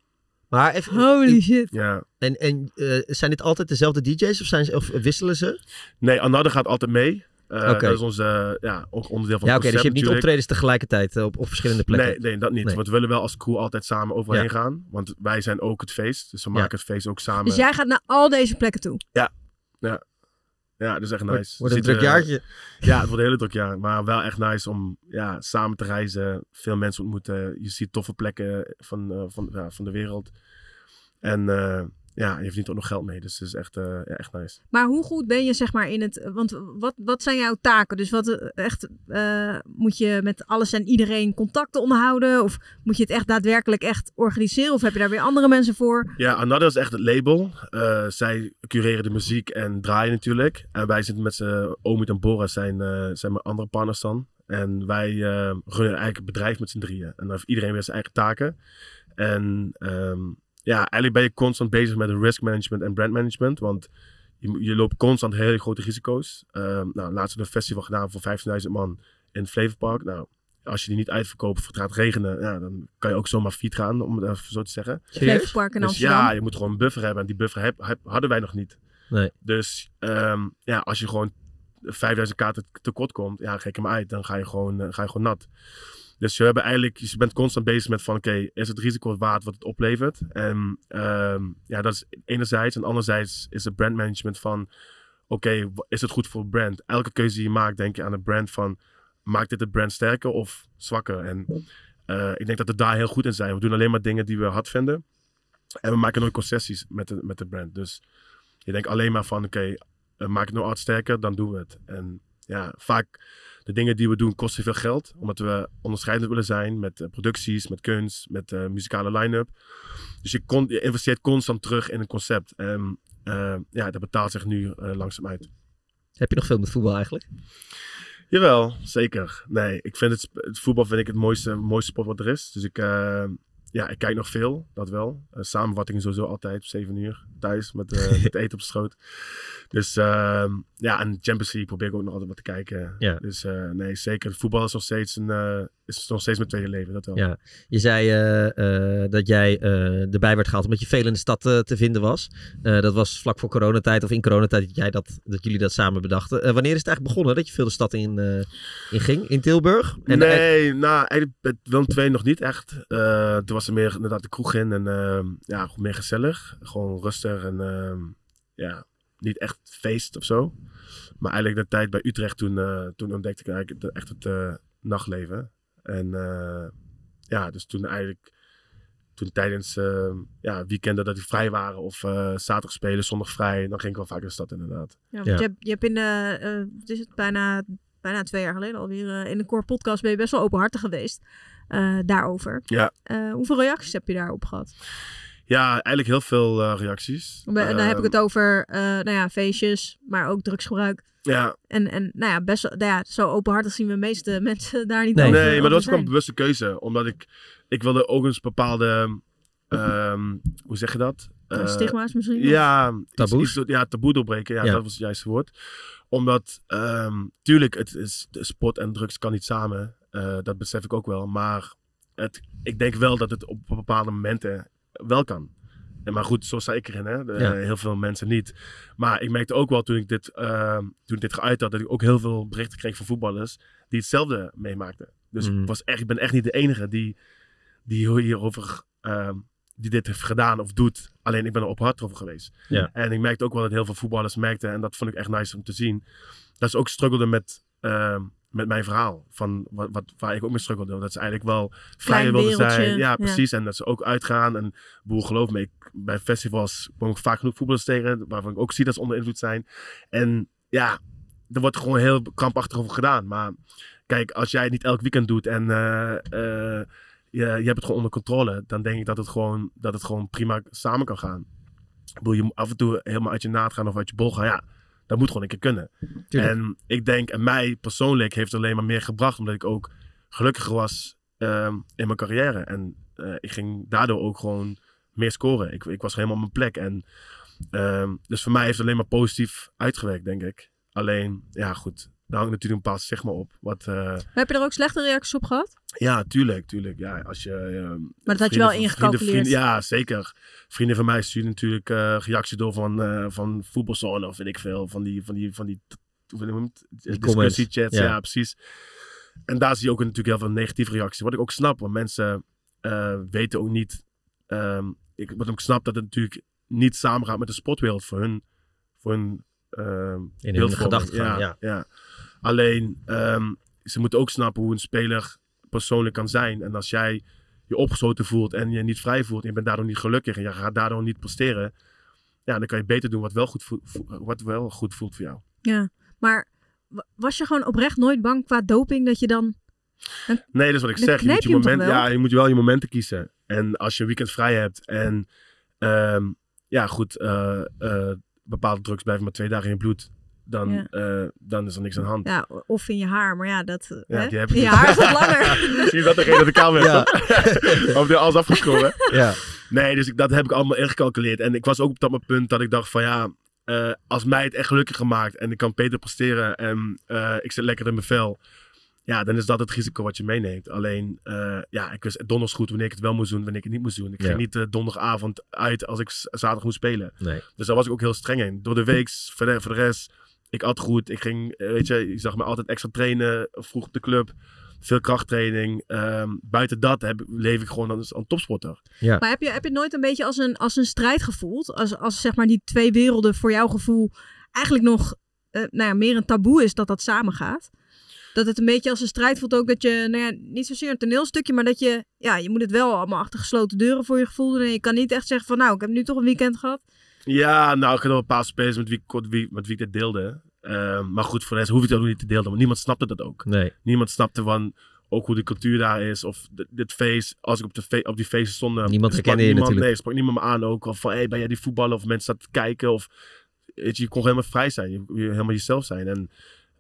Maar even, Holy shit. ja. en, en zijn dit altijd dezelfde DJ's of, zijn ze, of wisselen ze? Nee, Another gaat altijd mee. Eh. Dat is onze, eh, ja, ook onderdeel van Ja, het oké, dus je hebt niet optredens tegelijkertijd eh, op, op verschillende plekken. Nee, nee, dat niet. Nee. Want we willen wel als crew altijd samen overheen Ja. gaan. Want wij zijn ook het feest. Dus we Ja. maken het feest ook samen. Dus jij gaat naar al deze plekken toe. Ja, dat is echt nice. wordt een druk er- jaartje. Ja, het wordt een hele druk jaar. Maar wel echt nice om ja, samen te reizen. Veel mensen ontmoeten. Je ziet toffe plekken van, eh, van, ja, van de wereld. En eh, ja, je verdient ook nog geld mee. Dus het is echt, eh, ja, echt nice. Maar hoe goed ben je zeg maar in het... Want wat, wat zijn jouw taken? Dus wat eh, echt... eh, moet je met alles en iedereen contacten onderhouden? Of moet je het echt daadwerkelijk echt organiseren? Of heb je daar weer andere mensen voor? Ja, Another is echt het label. Eh, zij cureren de muziek en draaien natuurlijk. En wij zitten met z'n... Omid en Bora zijn, eh, zijn mijn andere partners dan. En wij eh, runnen eigenlijk het bedrijf met z'n drieën. En dan heeft iedereen weer zijn eigen taken. En ehm, ja, eigenlijk ben je constant bezig met risk management en brand management. Want je, je loopt constant hele grote risico's. Ehm nou, laatst hebben we een festival gedaan voor 15.000 man in het Flevopark. Nou, als je die niet uitverkoopt of het gaat regenen, ja, dan kan je ook zomaar fiet gaan, om het even zo te zeggen. Flevopark in Dus Amsterdam. ja, je moet gewoon een buffer hebben. En die buffer heb, heb- hadden wij nog niet. Nee. Dus ehm, ja, als je gewoon 5000 kaarten tekort komt, ja, gek hem uit. Dan ga je gewoon, eh, ga je gewoon nat. Dus je, hebben eigenlijk, je bent constant bezig met van, oké, is het risico waard wat het oplevert? En ehm, ja, dat is enerzijds. En anderzijds is het brandmanagement van, oké, is het goed voor het brand? Elke keuze die je maakt, denk je aan het brand van, maakt dit het brand sterker of zwakker? En eh, ik denk dat we daar heel goed in zijn. We doen alleen maar dingen die we hard vinden. En we maken nooit concessies met de, met de brand. Dus je denkt alleen maar van, oké, eh, maak het nou hard sterker, dan doen we het. En ja, vaak de dingen die we doen kosten veel geld. Omdat we onderscheidend willen zijn met eh, producties, met kunst, met eh, muzikale line-up. Dus je, kon, je investeert constant terug in een concept. En eh, ja, dat betaalt zich nu langzaam uit. Heb je nog veel met voetbal eigenlijk? Jawel, zeker. Nee, ik vind het, het voetbal vind ik het mooiste, mooiste sport wat er is. Dus ik, ja, ik kijk nog veel, dat wel. Eh, samenvattingen sowieso altijd, 7 uur. thuis met, met eten op schoot. Dus ehm, ja, en Champions League probeer ik ook nog altijd wat te kijken. Ja. Dus eh, nee, zeker. Voetbal is nog steeds, een, is nog steeds mijn tweede leven, dat wel. Ja. Je zei eh, eh, dat jij eh, erbij werd gehaald omdat je veel in de stad te vinden was. Dat was vlak voor coronatijd of in coronatijd dat, jij dat, dat jullie dat samen bedachten. Wanneer is het eigenlijk begonnen dat je veel de stad in, in ging? In Tilburg? En, nee, nou, eigenlijk II nog niet echt. Toen was er meer inderdaad de kroeg in en ehm, ja, gewoon meer gezellig. Gewoon rustig en ehm, ja, niet echt feest of zo. Maar eigenlijk de tijd bij Utrecht, toen, toen ontdekte ik eigenlijk echt het nachtleven. En eh, ja, dus toen eigenlijk, toen tijdens ehm, ja, weekenden dat die vrij waren of eh, zaterdag spelen, zondag vrij, dan ging ik wel vaak in de stad inderdaad. Ja, want Ja. Je, hebt, je hebt in de, eh, wat is het, bijna, bijna twee jaar geleden alweer, in de Core Podcast ben je best wel openhartig geweest eh, daarover. Ja. Eh, hoeveel reacties heb je daarop gehad? Ja, eigenlijk heel veel eh, reacties. En dan heb ik Ehm, het over, eh, nou ja, feestjes, maar ook drugsgebruik. Ja, En, en nou ja, best nou ja, zo openhartig zien we de meeste mensen daar niet Nee. over. Nee, maar dat was gewoon een bewuste keuze. Omdat ik, ik wilde ook eens bepaalde, ehm, hoe zeg je dat? Eh, Eh, stigma's misschien? Ja, iets- ja, taboe doorbreken. Ja, Ja. dat was het juiste woord. Omdat, ehm, tuurlijk, het is, de sport en drugs kan niet samen. Eh, dat besef ik ook wel. Maar het, ik denk wel dat het op bepaalde momenten wel kan. Maar goed, zo sta ik erin. Hè? De- Ja. Heel veel mensen niet. Maar ik merkte ook wel toen ik dit, ehm, toen ik dit geuit had, dat ik ook heel veel berichten kreeg van voetballers die hetzelfde meemaakten. Dus ik, was echt, ik ben echt niet de enige die, die hierover, ehm, die dit heeft gedaan of doet. Alleen ik ben er op hard over geweest. Ja. En ik merkte ook wel dat heel veel voetballers merkten, en dat vond ik echt nice om te zien, dat ze ook struggelden met, ehm, met mijn verhaal. Van wat, wat, waar ik ook mee struggelde. Dat ze eigenlijk wel vrijer wilden zijn. Ja, ja. precies. En dat ze ook uitgaan. En boer, geloof me, ik, bij festivals kom ik vaak genoeg voetballers tegen, waarvan ik ook zie dat ze onder invloed zijn. En ja, er wordt gewoon heel krampachtig over gedaan. Maar kijk, als jij het niet elk weekend doet en eh, eh, je, je hebt het gewoon onder controle, dan denk ik dat het gewoon, dat het gewoon prima samen kan gaan. Bedoel, je af en toe helemaal uit je naad gaan of uit je bol gaan. Ja, dat moet gewoon een keer kunnen. Tuurlijk. En ik denk, en mij persoonlijk heeft het alleen maar meer gebracht, omdat ik ook gelukkiger was ehm, in mijn carrière. En eh, ik ging daardoor ook gewoon meer scoren. Ik, ik was helemaal op mijn plek. En, ehm, dus voor mij heeft het alleen maar positief uitgewerkt, denk ik. Alleen, ja goed, daar hangt natuurlijk een bepaald stigma op. Wat, eh, Heb je er ook slechte reacties op gehad? ja, tuurlijk, tuurlijk. Ja, als je, ehm, Maar dat had je wel ingecalculeerd. ja, zeker. Vrienden van mij sturen natuurlijk eh reacties door van, eh van voetbalzone of weet ik veel. Van die, van die, van die, hoe discussiechats. Ja. Ja. precies. En daar zie je ook natuurlijk heel veel negatieve reacties. Wat ik ook snap, want mensen eh, weten ook niet. ehm, ik, wat ik snap dat het natuurlijk niet samengaat met de sportwereld voor hun, voor hun ehm, In hun beeldvorming. gedachtegang, ja. ja. Alleen, ehm, ze moeten ook snappen hoe een speler persoonlijk kan zijn. En als jij je opgesloten voelt en je niet vrij voelt en je bent daardoor niet gelukkig en je gaat daardoor niet presteren, ja, dan kan je beter doen wat wel goed, voelt, wat wel goed voelt voor jou. Ja, maar wa- was je gewoon oprecht nooit bang qua doping dat je dan... Nee, dat is wat ik zeg. Je moet je, moment, wel? ja, je moet wel je momenten kiezen. En als je een weekend vrij hebt en ehm, ja, goed, eh, eh, bepaalde drugs blijven maar twee dagen in je bloed, dan, Ja. eh, dan is er niks aan de hand. Ja, of in je haar, maar ja, dat... Ja, hè? die heb je haar is wat langer. Zie je dat de reden dat ik kaal ben? Ja. of de alles afgeschoren? Ja. Nee, dus ik, dat heb ik allemaal ingecalculeerd. En ik was ook op dat punt dat ik dacht van ja, eh, als mij het echt gelukkig gemaakt en ik kan beter presteren en eh, ik zit lekker in mijn vel. Ja, dan is dat het risico wat je meeneemt. Alleen, eh, ja, ik wist donders goed wanneer ik het wel moest doen, wanneer ik het niet moest doen. Ik Ja. ging niet eh, donderdagavond uit als ik zaterdag moest spelen. Nee. Dus daar was ik ook heel streng in. Door de week, voor de, voor de rest, ik at goed. Ik ging, eh, weet je, je zag me altijd extra trainen, vroeg op de club. Veel krachttraining. Ehm, buiten dat heb, leef ik gewoon als een topsporter. Maar heb je, heb je het nooit een beetje als een, als een strijd gevoeld? Als, als zeg maar die twee werelden voor jouw gevoel eigenlijk nog eh, nou ja, meer een taboe is dat dat samengaat? Dat het een beetje als een strijd voelt ook dat je, nou ja, niet zozeer een toneelstukje, maar dat je, ja, je moet het wel allemaal achter gesloten deuren voor je gevoel doen. En je kan niet echt zeggen van, nou, ik heb nu toch een weekend gehad. Ja, nou, ik had wel een paar spelers met wie, met wie ik dit deelde. Ehm, maar goed, voor de rest hoef ik dat ook niet te delen. Want niemand snapte dat ook. Nee. Niemand snapte van ook hoe de cultuur daar is. Of dit, dit feest, als ik op, de fe- op die feesten stond. eh, Niemand herkende je niemand, natuurlijk. Nee, sprak niemand me aan ook. Of van, hey, ben jij die voetballer? Of mensen zaten te kijken. Of, weet je, je kon helemaal vrij zijn. Je, je helemaal jezelf zijn. En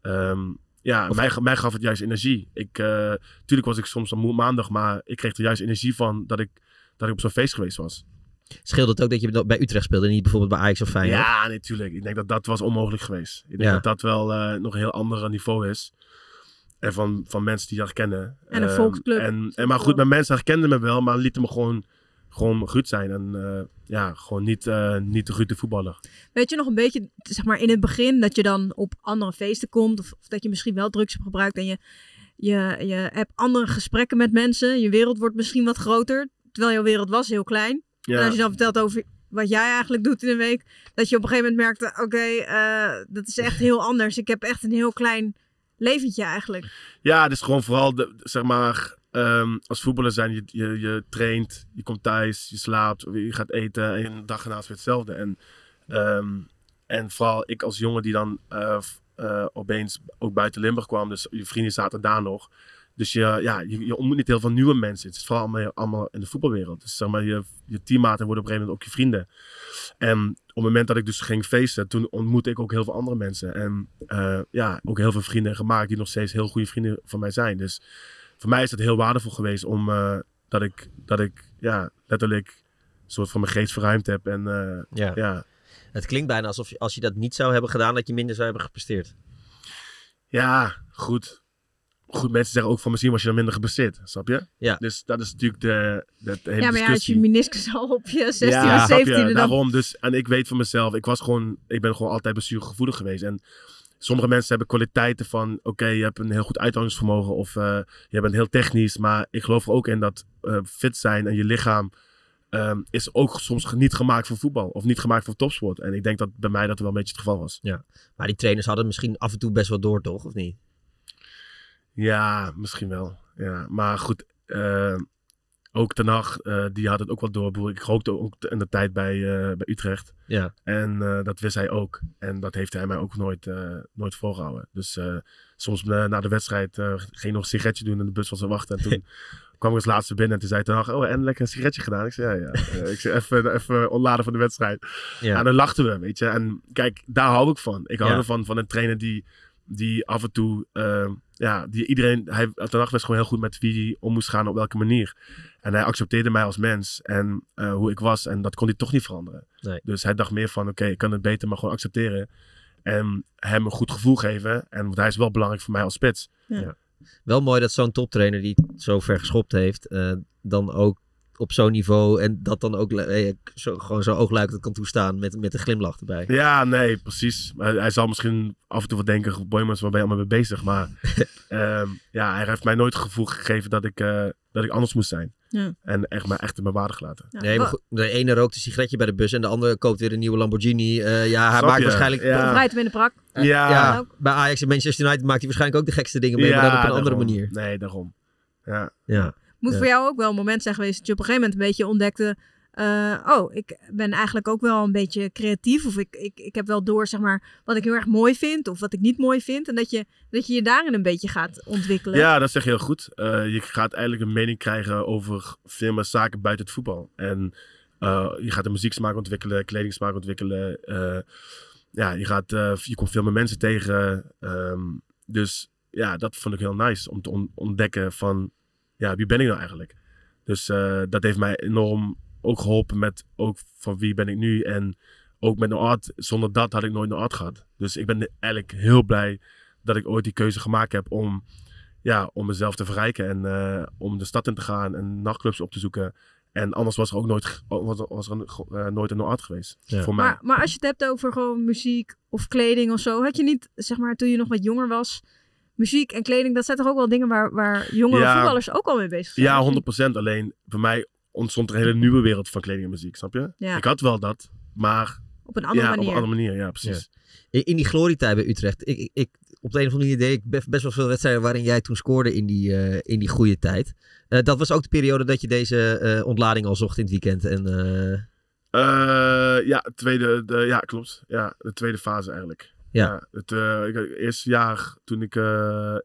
ehm, ja, Of- mij, mij gaf het juist energie. Ik, eh, tuurlijk was ik soms moe maandag. Maar ik kreeg er juist energie van dat ik, dat ik op zo'n feest geweest was. Scheelt het ook dat je bij Utrecht speelde en niet bijvoorbeeld bij Ajax of Feyenoord? Ja, natuurlijk. Ik denk dat dat was onmogelijk geweest. Ik denk Ja. dat dat wel eh, nog een heel ander niveau is. En van, van mensen die dat kennen. En een Ehm, volksclub. En, en, maar goed, mijn mensen herkenden me wel, maar lieten me gewoon, gewoon goed zijn. En eh, ja, gewoon niet, eh niet de goede voetballer. Weet je nog een beetje, zeg maar in het begin, dat je dan op andere feesten komt. Of, of dat je misschien wel drugs hebt gebruikt. En je, je, je hebt andere gesprekken met mensen. Je wereld wordt misschien wat groter. Terwijl jouw wereld was heel klein. En als je dan vertelt over wat jij eigenlijk doet in een week. Dat je op een gegeven moment merkte, oké, eh, dat is echt heel anders. Ik heb echt een heel klein leventje eigenlijk. ja het is gewoon vooral, de, zeg maar, ehm, als voetballer zijn, je, je, je traint, je komt thuis, je slaapt, je gaat eten en de dag ernaast weer hetzelfde. En, ehm, en vooral ik als jongen die dan eh, eh, opeens ook buiten Limburg kwam, dus je vrienden zaten daar nog. Dus je, ja, je, je ontmoet niet heel veel nieuwe mensen. Het is vooral allemaal, allemaal in de voetbalwereld. Dus zeg maar, je, je teammaten worden op een gegeven moment ook je vrienden. En op het moment dat ik dus ging feesten, toen ontmoette ik ook heel veel andere mensen. En eh, ja, ook heel veel vrienden gemaakt die nog steeds heel goede vrienden van mij zijn. Dus voor mij is het heel waardevol geweest om eh, dat ik, dat ik ja, letterlijk een soort van mijn geest verruimd heb. En eh, Ja. ja, Het klinkt bijna alsof je, als je dat niet zou hebben gedaan, dat je minder zou hebben gepresteerd. ja, goed. Goed, mensen zeggen ook van misschien was je dan minder geblesseerd, snap je? Ja. Dus dat is natuurlijk de, de, de hele ja, maar ja, als je meniscus al op je 16e Ja, of snap je? 17e dan... Daarom dus. En ik weet van mezelf, ik was gewoon, ik ben gewoon altijd blessuregevoelig geweest. En sommige mensen hebben kwaliteiten van, oké, je hebt een heel goed uithoudingsvermogen of eh, je bent heel technisch. Maar ik geloof er ook in dat eh, fit zijn en je lichaam ehm, is ook soms niet gemaakt voor voetbal of niet gemaakt voor topsport. En ik denk dat bij mij dat wel een beetje het geval was. Maar die trainers hadden misschien af en toe best wel door, toch? Of niet? Ja, misschien wel. Ja, maar goed. eh, ook Ten Hag, eh, die had het ook wel door. Ik rookte ook in de tijd bij, eh, bij Utrecht. Ja. En dat wist hij ook. En dat heeft hij mij ook nooit, nooit voorgehouden. Dus soms na de wedstrijd ging nog een sigaretje doen en de bus was er wachten. En toen kwam ik als laatste binnen en toen zei Ten Hag, oh, en lekker een sigaretje gedaan. Ik zei, ja, ja. Ik zei, even, even ontladen van de wedstrijd. Ja. En dan lachten we, weet je. En kijk, daar hou ik van. Ik hou Ja. ervan van een trainer die, die af en toe, eh, ja, die iedereen, hij, Ten was gewoon heel goed met wie hij om moest gaan, op welke manier. En hij accepteerde mij als mens en eh, hoe ik was. En dat kon hij toch niet veranderen. Nee. Dus hij dacht meer van, oké, ik kan het beter maar gewoon accepteren. En hem een goed gevoel geven. En want hij is wel belangrijk voor mij als spits. Wel mooi dat zo'n toptrainer die het zo ver geschopt heeft, eh, dan ook op zo'n niveau en dat dan ook eh, zo, gewoon zo oogluikend kan toestaan met, met een glimlach erbij. Ja, nee, precies. Maar hij zal misschien af en toe wat denken, Boymans, waar ben je allemaal mee bezig? Maar ehm, ja, hij heeft mij nooit het gevoel gegeven dat ik, eh, dat ik anders moest zijn. Ja. En echt mij echt in mijn waarde gelaten. Ja, Nee, maar goed, de ene rookt een sigaretje bij de bus en de andere koopt weer een nieuwe Lamborghini. Eh, ja, hij Snap maakt je? waarschijnlijk... Ja. Vrijheid in de prak. Ja, bij Ajax en Manchester United maakt hij waarschijnlijk ook de gekste dingen mee, maar dan op een andere manier. Nee, daarom. Ja. Ja. Moet Ja. voor jou ook wel een moment zijn geweest dat je op een gegeven moment een beetje ontdekte... eh, oh, ik ben eigenlijk ook wel een beetje creatief. Of ik, ik, ik heb wel door, zeg maar, wat ik heel erg mooi vind. Of wat ik niet mooi vind. En dat je dat je, je daarin een beetje gaat ontwikkelen. Ja, dat zeg je heel goed. Eh, je gaat eigenlijk een mening krijgen over veel meer zaken buiten het voetbal. En eh, je gaat een muzieksmaak ontwikkelen, kledingsmaak ontwikkelen. ja, je, gaat, je komt veel meer mensen tegen. ehm, dus ja, dat vond ik heel nice om te on- ontdekken van, ja, wie ben ik nou eigenlijk? Dus eh, dat heeft mij enorm ook geholpen met ook van wie ben ik nu. En ook met Noord. Zonder dat had ik nooit Noord gehad. Dus ik ben eigenlijk heel blij dat ik ooit die keuze gemaakt heb om ja, om mezelf te verrijken en eh, om de stad in te gaan en nachtclubs op te zoeken. En anders was er ook nooit, was er, was er eh, nooit een Noord geweest. Ja. Voor mij. Maar, maar als je het hebt over gewoon muziek of kleding of zo, had je niet, zeg maar, toen je nog wat jonger was, muziek en kleding, dat zijn toch ook wel dingen waar, waar jongere Ja. voetballers ook al mee bezig zijn? ja, Of niet? 100%. Alleen bij mij ontstond er een hele nieuwe wereld van kleding en muziek, snap je? Ja. Ik had wel dat, maar Op een andere ja, manier. op een andere manier. Ja, precies. In, in die glorietijd bij Utrecht, ik, ik, op de een of andere manier deed ik best, best wel veel wedstrijden waarin jij toen scoorde in die, eh, in die goede tijd. Eh, dat was ook de periode dat je deze eh, ontlading al zocht in het weekend. En, eh, Eh, ja, tweede, de, ja, klopt. Ja, de tweede fase eigenlijk. Ja. het eh, ik, het eerste jaar toen ik eh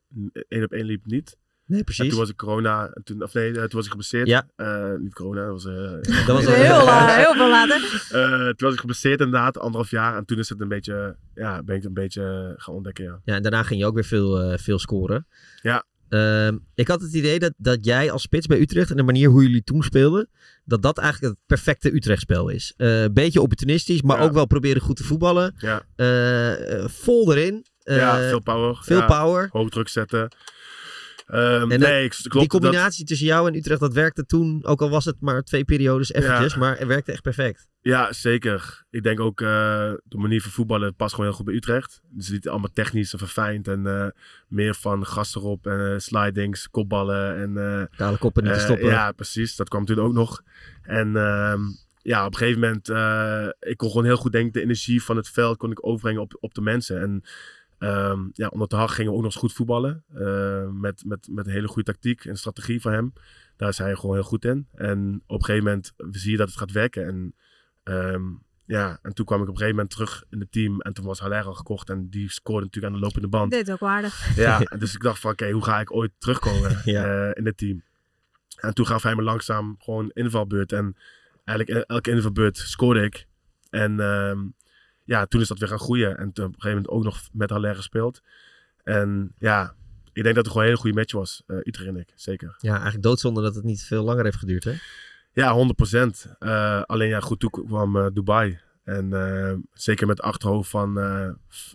één op één liep niet. nee, En precies. toen was ik corona. En toen, of nee, eh, toen was ik geblesseerd. Ja. Eh, niet corona, dat was... eh, Dat was heel, heel veel later. Eh, toen was ik geblesseerd inderdaad, anderhalf jaar. En toen is het een beetje, ja, ben ik het een beetje gaan ontdekken, ja. Ja, en daarna ging je ook weer veel, eh, veel scoren. Ja. Ehm, ik had het idee dat, dat jij als spits bij Utrecht en de manier hoe jullie toen speelden, dat dat eigenlijk het perfecte Utrecht-spel is. Een beetje opportunistisch, maar Ja. ook wel proberen goed te voetballen. Ja, Eh, eh, vol erin. Eh, ja veel power. veel ja, power. Hoog druk zetten. Ehm, En nee, ik, klopt. Die combinatie tussen jou en Utrecht, dat werkte toen, ook al was het maar twee periodes eventjes, maar het werkte echt perfect. Ja, zeker. Ik denk ook eh, de manier van voetballen past gewoon heel goed bij Utrecht. Dus niet allemaal technisch en verfijnd. En eh, meer van gas erop en eh, slidings, kopballen en... eh, Kale koppen niet te Eh, stoppen. ja, precies. Dat kwam toen ook nog. En ehm, ja, op een gegeven moment, eh, ik kon gewoon heel goed denken, de energie van het veld kon ik overbrengen op, op de mensen. En ehm, ja, onder de hag gingen we ook nog eens goed voetballen. eh, met, met, met een hele goede tactiek en strategie van hem. Daar is hij gewoon heel goed in. En op een gegeven moment zie je dat het gaat werken. En ehm, ja, en toen kwam ik op een gegeven moment terug in het team. En toen was Haller al gekocht. En die scoorde natuurlijk aan de lopende band. Deed ook waardig. Ja, dus ik dacht van oké, hoe ga ik ooit terugkomen Ja. eh, in het team? En toen gaf hij me langzaam gewoon invalbeurt. En eigenlijk elke invalbeurt scoorde ik. En ehm, ja, toen is dat weer gaan groeien. En toen op een gegeven moment ook nog met Haller gespeeld. En ja, ik denk dat het gewoon een hele goede match was. eh Utrecht en ik, zeker. Ja, eigenlijk doodzonde dat het niet veel langer heeft geduurd, hè? Ja, 100%. Eh, alleen ja, goed, toen kwam eh, Dubai. En eh, zeker met het achterhoofd van eh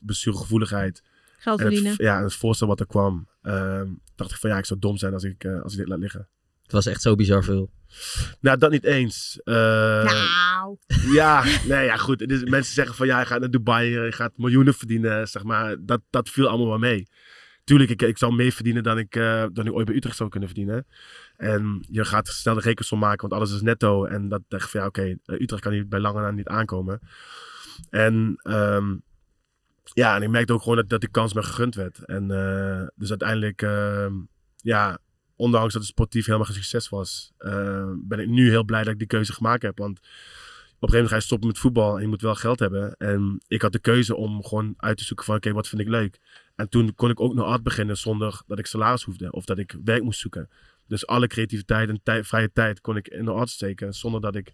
blessuregevoeligheid. Geld En het, verdienen. ja, en het voorstel wat er kwam, ehm, dacht ik van ja, ik zou dom zijn als ik, eh, als ik dit laat liggen. Het was echt zo bizar veel. Nou, dat niet eens. Eh, nou, Ja, nee, ja, goed. Is- mensen zeggen van ja, je gaat naar Dubai, je gaat miljoenen verdienen, zeg maar. Dat, dat viel allemaal wel mee. Tuurlijk, ik, ik zou meer verdienen dan ik, eh, dan ik ooit bij Utrecht zou kunnen verdienen. En je gaat snel de rekensom maken, want alles is netto. En dat dacht ik van ja, oké, eh, Utrecht kan hier bij lange na niet aankomen. En ehm, ja, en ik merkte ook gewoon dat, dat die kans me gegund werd. En dus uiteindelijk, ehm, ja, ondanks dat het sportief helemaal geen succes was, eh, ben ik nu heel blij dat ik die keuze gemaakt heb. Want op een gegeven moment ga je stoppen met voetbal en je moet wel geld hebben. En ik had de keuze om gewoon uit te zoeken van oké, wat vind ik leuk. En toen kon ik ook nog art beginnen zonder dat ik salaris hoefde of dat ik werk moest zoeken. Dus alle creativiteit en vrije tijd kon ik in de art steken zonder dat ik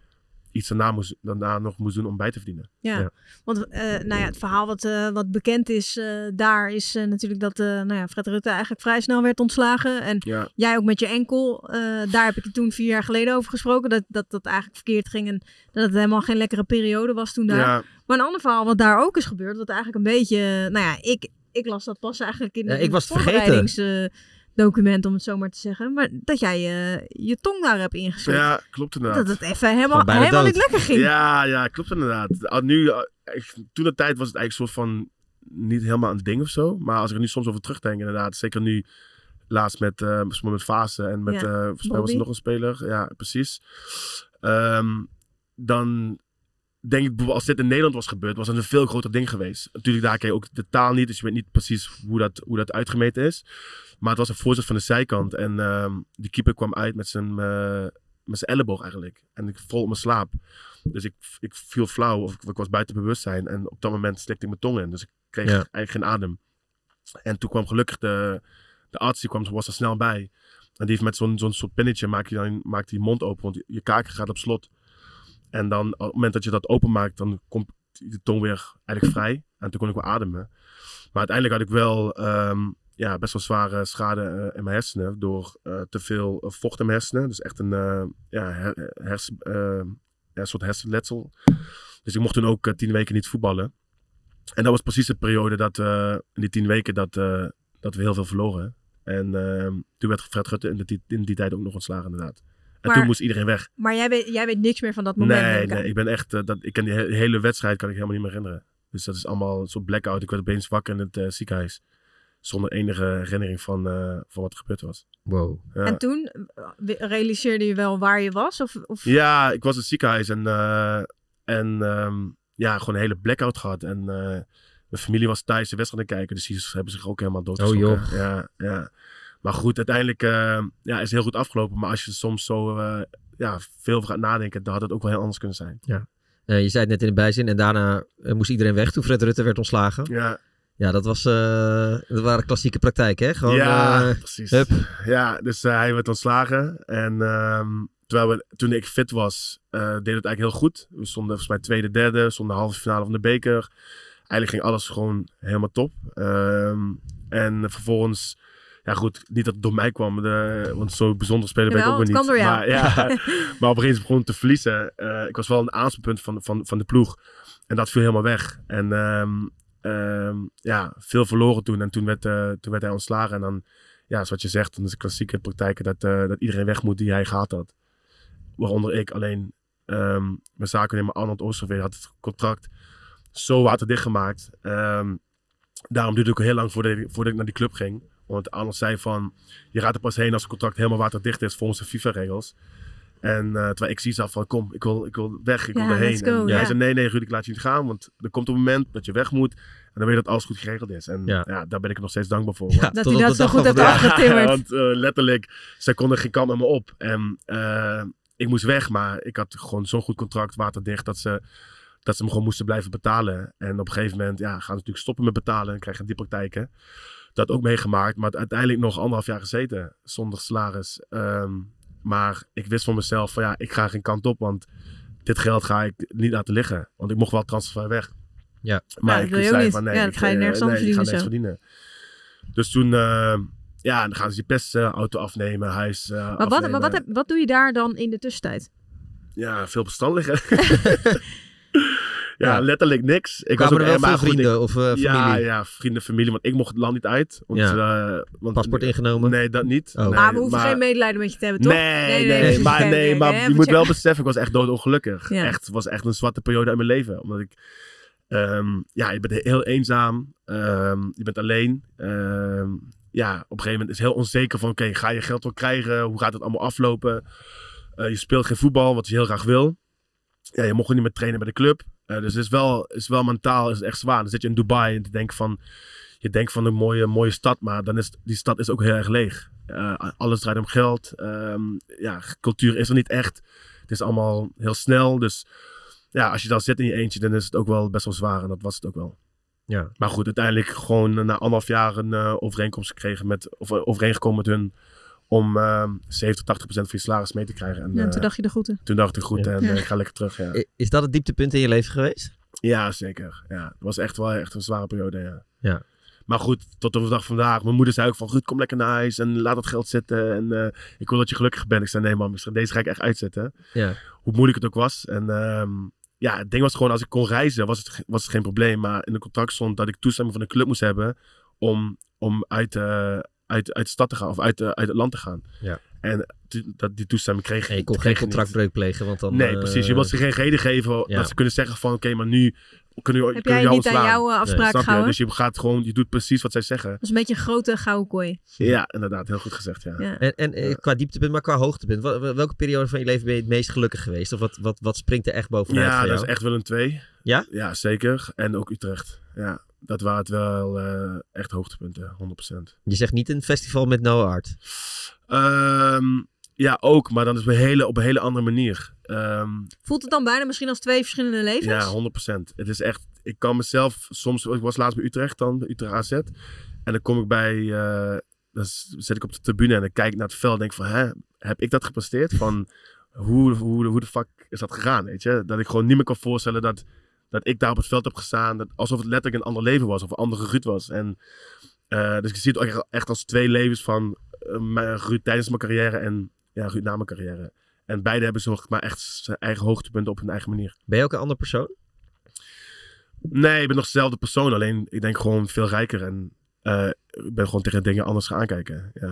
iets daarna, moest, daarna nog moest doen om bij te verdienen. ja. Ja. Want eh, nou ja, het verhaal wat, eh, wat bekend is eh, daar is eh, natuurlijk dat eh, nou ja, Fred Rutte eigenlijk vrij snel werd ontslagen. En Ja, jij ook met je enkel. eh, daar heb ik het toen vier jaar geleden over gesproken. Dat dat, dat eigenlijk verkeerd ging en dat het helemaal geen lekkere periode was toen daar. ja, Maar een ander verhaal wat daar ook is gebeurd. Wat eigenlijk een beetje, nou ja, ik, ik las dat pas eigenlijk in, Ja, in ik was het vergeten. Voorbereidingsdocument, om het zo maar te zeggen. Maar dat jij eh, je tong daar hebt ingeslikt. ja, klopt inderdaad. Dat het even helemaal, helemaal niet lekker ging. Ja, ja, klopt inderdaad. Al Nu, eh, toen de tijd was het eigenlijk een soort van niet helemaal een ding of zo. Maar als ik er nu soms over terugdenk, inderdaad, zeker nu laatst met, eh met Fase en met, Ja, eh volgens mij was er nog een speler. Ja, precies. Ehm, dan denk ik, als dit in Nederland was gebeurd, was het een veel groter ding geweest. Natuurlijk, daar ken je ook de taal niet, dus je weet niet precies hoe dat, hoe dat uitgemeten is. Maar het was een voorzet van de zijkant en ehm die keeper kwam uit met zijn, eh, met zijn elleboog eigenlijk. En ik vol op mijn slaap. Dus ik, ik viel flauw of ik, ik was buiten bewustzijn. En op dat moment slikte ik mijn tong in. Dus ik kreeg Ja. eigenlijk geen adem. En toen kwam gelukkig de, de arts, die kwam, was er snel bij. En die heeft met zo'n zo'n soort pinnetje, maakt hij dan maakt je mond open. Want je- kaken gaat op slot. En dan op het moment dat je dat openmaakt, dan komt de tong weer eigenlijk vrij. En toen kon ik wel ademen. Maar uiteindelijk had ik wel ehm, ja, best wel zware schade eh, in mijn hersenen. Door eh, te veel eh, vocht in mijn hersenen. Dus echt een ja, her- een soort hersenletsel. Dus ik mocht toen ook tien weken niet voetballen. En dat was precies de periode dat in die tien weken dat, dat we heel veel verloren. En ehm, toen werd Fred Rutte in, die- in die tijd ook nog ontslagen inderdaad. En Maar- toen moest iedereen weg. Maar jij weet, jij weet niks meer van dat moment. Nee, ik nee, ik ben echt, dat, ik kan die he- hele wedstrijd kan ik helemaal niet meer herinneren. Dus dat is allemaal een soort blackout. Ik werd opeens wakker in het ziekenhuis. Zonder enige herinnering van, eh, van wat er gebeurd was. Wow. Ja. En toen eh, realiseerde je wel waar je was? Of, of... Ja, ik was in het ziekenhuis en, eh, en ehm, ja, gewoon een hele blackout gehad. En eh, mijn familie was thuis de wedstrijd aan het kijken, dus die hebben zich ook helemaal doodgeschrokken. Oh, joh. Ja, ja. Maar goed, uiteindelijk eh, ja, is het heel goed afgelopen. Maar als je soms zo eh, ja, veel over gaat nadenken, dan had het ook wel heel anders kunnen zijn. Eh, je zei het net in de bijzin en daarna moest iedereen weg toen Fred Rutte werd ontslagen. Ja, Ja, dat, was, eh, dat waren klassieke praktijken, hè? Gewoon, ja eh, precies. hup. Ja, dus eh, hij werd ontslagen. En ehm, terwijl we, toen ik fit was, eh deed het eigenlijk heel goed. We stonden volgens mij tweede, derde, stonden de halve finale van de beker. Eigenlijk ging alles gewoon helemaal top. Ehm, en vervolgens Ja goed, niet dat het door mij kwam, de, want zo bijzonder speler ben ik ook weer niet. door jou. Maar, ja, maar op een gegeven moment begon te verliezen. Eh, ik was wel een aanspeelpunt van, van, van de ploeg. En dat viel helemaal weg. En ehm, ehm, ja, veel verloren toen. En toen werd, eh, toen werd hij ontslagen. En dan, ja, zoals je zegt, dan is de klassieke praktijk dat, eh, dat iedereen weg moet die hij gehad had. Waaronder ik. Alleen ehm, mijn zakennemer Arnold Oosterveen had het contract zo waterdicht gemaakt. Ehm, daarom duurde het ook heel lang voordat ik, voordat ik naar die club ging. Want Arnold zei van, je gaat er pas heen als het contract helemaal waterdicht is volgens de FIFA-regels. En eh, terwijl ik zie zelf van, kom, ik wil, ik wil weg, ik wil erheen. go, en ja. hij zei, nee, nee, Ruud, ik laat je niet gaan. Want er komt een moment dat je weg moet. En dan weet je dat alles goed geregeld is. En Ja. ja, daar ben ik nog steeds dankbaar voor. Ja, Dat tot hij dat de zo dag goed heeft afgetimmerd. want eh, letterlijk, zij konden geen kant met me op. En eh, ik moest weg, maar ik had gewoon zo'n goed contract, waterdicht, dat ze, dat ze me gewoon moesten blijven betalen. En op een gegeven moment ja, gaan ze natuurlijk stoppen met betalen en krijgen die praktijken. Dat ook meegemaakt, maar uiteindelijk nog anderhalf jaar gezeten zonder salaris. Ehm, maar ik wist van mezelf van ja, ik ga geen kant op, want dit geld ga ik niet laten liggen. Want ik mocht wel transfer weg. Ja. Maar Ja, ik zei van nee, Ja, dat ik, ga je eh, nergens anders nee, ik ga verdienen. Dus toen, eh, ja, dan gaan ze je pestauto afnemen, huis eh, Maar, wat, afnemen. maar wat, heb- wat doe je daar dan in de tussentijd? Ja, veel bestand liggen. ja, letterlijk niks. Ik Kwamen er wel eh, maar veel ik- vrienden of eh, familie? Ja, ja, vrienden, familie. Want ik mocht het land niet uit. Want, Ja. eh, want, Paspoort ingenomen? Nee, dat niet. Oh. Nee, maar we hoeven geen medelijden met je te hebben, toch? Nee, nee, maar, nee, maar je moet wel beseffen, ik was echt doodongelukkig. Ja. Echt, het was echt een zwarte periode uit mijn leven. Omdat ik, ehm, ja, je bent heel eenzaam. ehm, je bent alleen. ehm, ja, op een gegeven moment is het heel onzeker van, oké, ga je geld wel krijgen? Hoe gaat het allemaal aflopen? Eh, je speelt geen voetbal, wat je heel graag wil. Ja, je mocht ook niet meer trainen bij de club. Eh, dus het is wel, is wel mentaal is echt zwaar. Dan zit je in Dubai en te denken van, je denkt van een mooie, mooie stad, maar dan is die stad is ook heel erg leeg. Eh, alles draait om geld. Ehm, ja, cultuur is er niet echt. Het is allemaal heel snel. Dus ja, als je dan zit in je eentje, dan is het ook wel best wel zwaar. En dat was het ook wel. Ja. Maar goed, uiteindelijk gewoon na anderhalf jaar een eh, overeenkomst gekregen met, of overeengekomen met hun om ehm 70, 80 procent van je salaris mee te krijgen. En, Ja, eh, toen dacht je er goed in. toen dacht ik goed Ja. en Ja. eh, ik ga lekker terug. Ja. Is dat het dieptepunt in je leven geweest? Ja, zeker. Ja, het was echt wel echt een zware periode, ja. Ja. Maar goed, tot op de dag van vandaag. Mijn moeder zei ook van, goed, kom lekker naar huis en laat dat geld zitten. En eh, ik wil dat je gelukkig bent. Ik zei, nee man, ik zei, deze ga ik echt uitzetten. Ja. Hoe moeilijk het ook was. En ehm, ja, het ding was gewoon, als ik kon reizen, was het, was het geen probleem. Maar in de contract stond dat ik toestemming van de club moest hebben om, om uit, eh, uit, uit de stad te gaan of uit, eh, uit het land te gaan. Ja. En dat, die toestemming kreeg, je kon kreeg geen ik niet. contractbreuk plegen, want dan... Nee, eh, precies. Je wilt ze geen reden geven ja. dat ze kunnen zeggen van oké, maar nu kunnen, we- Heb kunnen jij jou niet aan jouw eh, afspraak gehouden? Dus je gaat gewoon, je doet precies wat zij zeggen. Dat is een beetje een grote gouden kooi. Ja, inderdaad, heel goed gezegd. Ja. Ja. En, en eh, qua dieptepunt, maar qua hoogtepunt. Wel- wel- Welke periode van je leven ben je het meest gelukkig geweest? Of wat, wat, wat springt er echt bovenuit Ja, voor dat is echt wel een twee. Ja? Ja, zeker. En ook Utrecht. Ja, dat waren het wel eh, echt hoogtepunten, 100%. Je zegt niet een festival met Noah Art. Ehm, ja, ook, maar dan is op een hele, op een hele andere manier. Ehm, Voelt het dan bijna misschien als twee verschillende levens? Ja, 100%. Het is echt, ik kan mezelf soms, ik was laatst bij Utrecht dan, Utrecht AZ. En dan kom ik bij, eh, dan zit ik op de tribune en dan kijk ik naar het veld en denk van, hè, heb ik dat gepresteerd? Van, hoe, hoe, hoe de fuck is dat gegaan, weet je? Dat ik gewoon niet meer kan voorstellen dat, dat ik daar op het veld heb gestaan. Dat, alsof het letterlijk een ander leven was of een andere Ruud was. En, eh, dus ik zie het ook echt, echt als twee levens van eh, mijn Ruud tijdens mijn carrière en ja, Ruud na mijn carrière. En beide hebben ze nog maar echt zijn eigen hoogtepunten op hun eigen manier. Ben je ook een ander persoon? Nee, ik ben nog dezelfde persoon. Alleen ik denk gewoon veel rijker. En eh, ik ben gewoon tegen dingen anders gaan aankijken. Ja.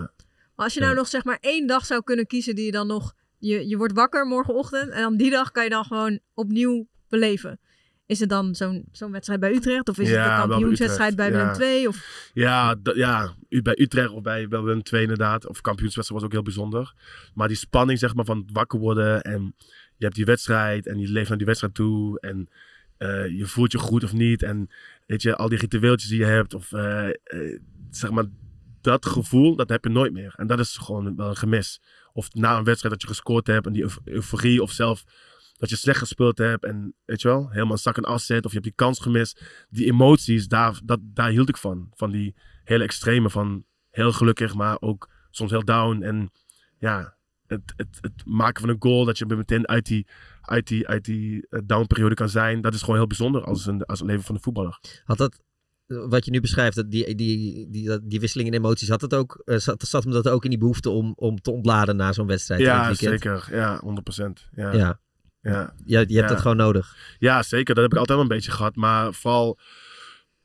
Maar als je nou Ja. nog zeg maar één dag zou kunnen kiezen die je dan nog... Je, je wordt wakker morgenochtend en dan die dag kan je dan gewoon opnieuw beleven. Is het dan zo'n zo'n wedstrijd bij Utrecht? Of is Ja, het een kampioenswedstrijd bij Willem ja. II? Of... Ja, ja, bij Utrecht of bij Willem II inderdaad. Of kampioenswedstrijd was ook heel bijzonder. Maar die spanning zeg maar van wakker worden. En je hebt die wedstrijd. En je leeft naar die wedstrijd toe. En eh, je voelt je goed of niet. En weet je, al die ritueeltjes die je hebt. Of eh, eh, zeg maar, dat gevoel, dat heb je nooit meer. En dat is gewoon wel een gemis. Of na een wedstrijd dat je gescoord hebt. En die euf- euforie. Of zelf dat je slecht gespeeld hebt. En weet je wel, helemaal een zak en as zit. Of je hebt die kans gemist. Die emoties, daar, dat, daar hield ik van. Van die hele extreme van heel gelukkig, maar ook soms heel down. En ja, het, het, het maken van een goal, dat je meteen uit die, uit die, uit die eh, downperiode kan zijn. Dat is gewoon heel bijzonder als een, als leven van een voetballer. Had dat wat je nu beschrijft, dat die, die, die, die wisseling in emoties, had het ook, eh, zat, zat hem dat ook in die behoefte om, om te ontladen na zo'n wedstrijd? Ja, zeker. Ja, 100%. Ja, ja. Ja, ja. je, je hebt dat gewoon nodig. Ja, zeker. Dat heb ik altijd wel een beetje gehad. Maar vooral,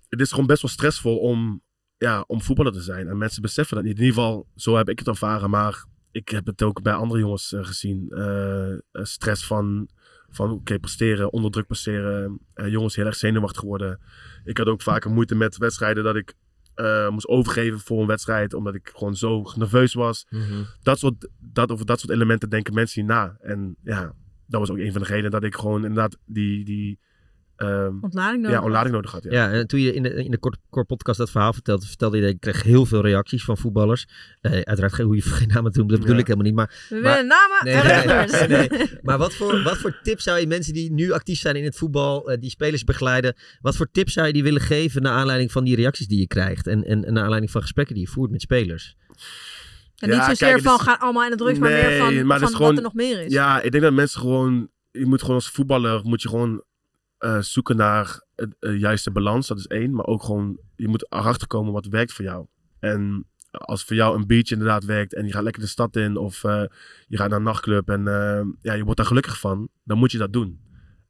het is gewoon best wel stressvol om, ja, om voetballer te zijn. En mensen beseffen dat niet. In ieder geval, zo heb ik het ervaren. Maar ik heb het ook bij andere jongens eh, gezien. Eh, eh, stress van, van oké, presteren, onder druk presteren. Eh, jongens heel erg zenuwachtig geworden. Ik had ook vaker moeite met wedstrijden dat ik moest overgeven voor een wedstrijd. Omdat ik gewoon zo nerveus was. Dat soort, dat, over dat soort elementen denken mensen niet na. En ja, dat was ook een van de redenen dat ik gewoon inderdaad die, die ehm, Ontlading nodig. ja, ontlading nodig had. Ja. Ja, en toen je in de, in de kort, kort podcast dat verhaal vertelde, vertelde je dat je kreeg heel veel reacties van voetballers. Eh, uiteraard geen, hoe je geen namen toen, dat bedoel Ja. ik helemaal niet. Maar, We Maar- willen namen Nee, en nee, nummers. nee, nee. maar wat, voor, wat voor tips zou je mensen die nu actief zijn in het voetbal, eh, die spelers begeleiden, wat voor tips zou je die willen geven naar aanleiding van die reacties die je krijgt en, en, en naar aanleiding van gesprekken die je voert met spelers? En Ja, niet zozeer kijk, van is- gaan allemaal in de drugs, maar meer van, maar van is gewoon- wat er nog meer is. Ja, ik denk dat mensen gewoon, je moet gewoon als voetballer, moet je gewoon eh, zoeken naar het eh, juiste balans. Dat is één. Maar ook gewoon, je moet erachter komen wat werkt voor jou. En als voor jou een beach inderdaad werkt en je gaat lekker de stad in of eh, je gaat naar een nachtclub en eh, ja, je wordt daar gelukkig van, dan moet je dat doen.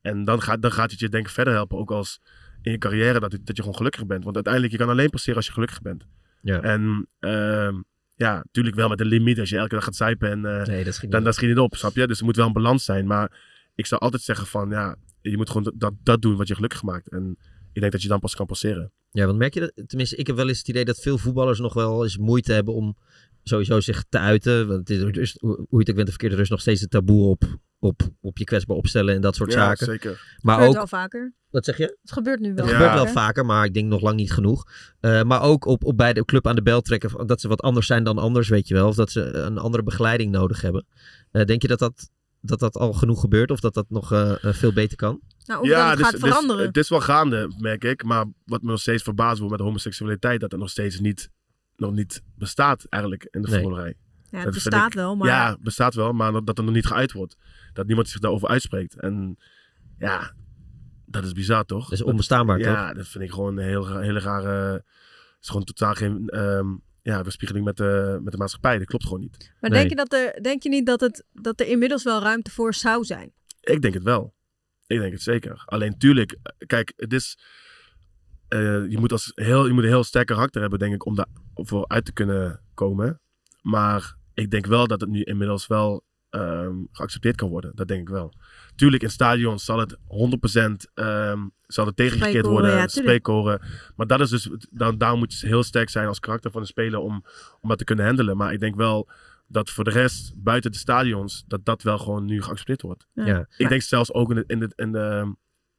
En dan gaat, dan gaat het je denk ik verder helpen, ook als in je carrière, dat, dat je gewoon gelukkig bent. Want uiteindelijk, je kan alleen passeren als je gelukkig bent. Ja. En ehm, ja, natuurlijk wel met een limiet. Als je elke dag gaat zuipen en eh, Nee, dat schiet dan, schiet het niet op, snap je? Dus er moet wel een balans zijn. Maar ik zou altijd zeggen van, ja, je moet gewoon dat, dat doen wat je gelukkig maakt. En ik denk dat je dan pas kan passeren. Ja, want merk je dat? Tenminste, ik heb wel eens het idee dat veel voetballers nog wel eens moeite hebben om sowieso zich te uiten. Want het is, dus, hoe hoe je het ook bent of verkeerd, er is nog steeds het taboe op, op, op je kwetsbaar opstellen en dat soort ja, zaken. zeker. Het Maar gebeurt ook, wel vaker. wat zeg je? Het gebeurt nu wel. Het Ja. gebeurt wel vaker. maar ik denk nog lang niet genoeg. Eh, maar ook op, op bij de club aan de bel trekken, dat ze wat anders zijn dan anders, weet je wel. Of dat ze een andere begeleiding nodig hebben. Eh, denk je dat dat, dat dat al genoeg gebeurt of dat dat nog eh, veel beter kan? Nou, ja, dat het dus- gaat dus veranderen. het is wel gaande, merk ik. Maar wat me nog steeds verbaast wordt met homoseksualiteit, dat het nog steeds niet, nog niet bestaat eigenlijk in de Nee. voetballerij. ja, het dat bestaat ik- wel, maar Ja, bestaat wel, maar dat, dat er nog niet geuit wordt. Dat niemand zich daarover uitspreekt. En ja, dat is bizar toch? Dat is onbestaanbaar, toch? Ja, dat vind ik gewoon een heel, hele rare... Het is gewoon totaal geen ehm, ja, bespiegeling met de, met de maatschappij. Dat klopt gewoon niet. Maar Nee. denk, je dat er, denk je niet dat, het, dat er inmiddels wel ruimte voor zou zijn? Ik denk het wel. Ik denk het zeker. Alleen tuurlijk, eh, kijk, het is... eh, je, moet als heel, je moet een heel sterk karakter hebben, denk ik, om daar voor uit te kunnen komen. Maar ik denk wel dat het nu inmiddels wel ehm, geaccepteerd kan worden. Dat denk ik wel. Tuurlijk, in stadions zal het 100% ehm, zal het tegengekeerd worden. ja, spreekkoren. Maar dat is dus, dan, daar moet je heel sterk zijn als karakter van de speler om, om dat te kunnen handelen. Maar ik denk wel dat voor de rest, buiten de stadions, dat dat wel gewoon nu geaccepteerd wordt. Ja. Ja. Ik denk zelfs ook in de, in de, in de,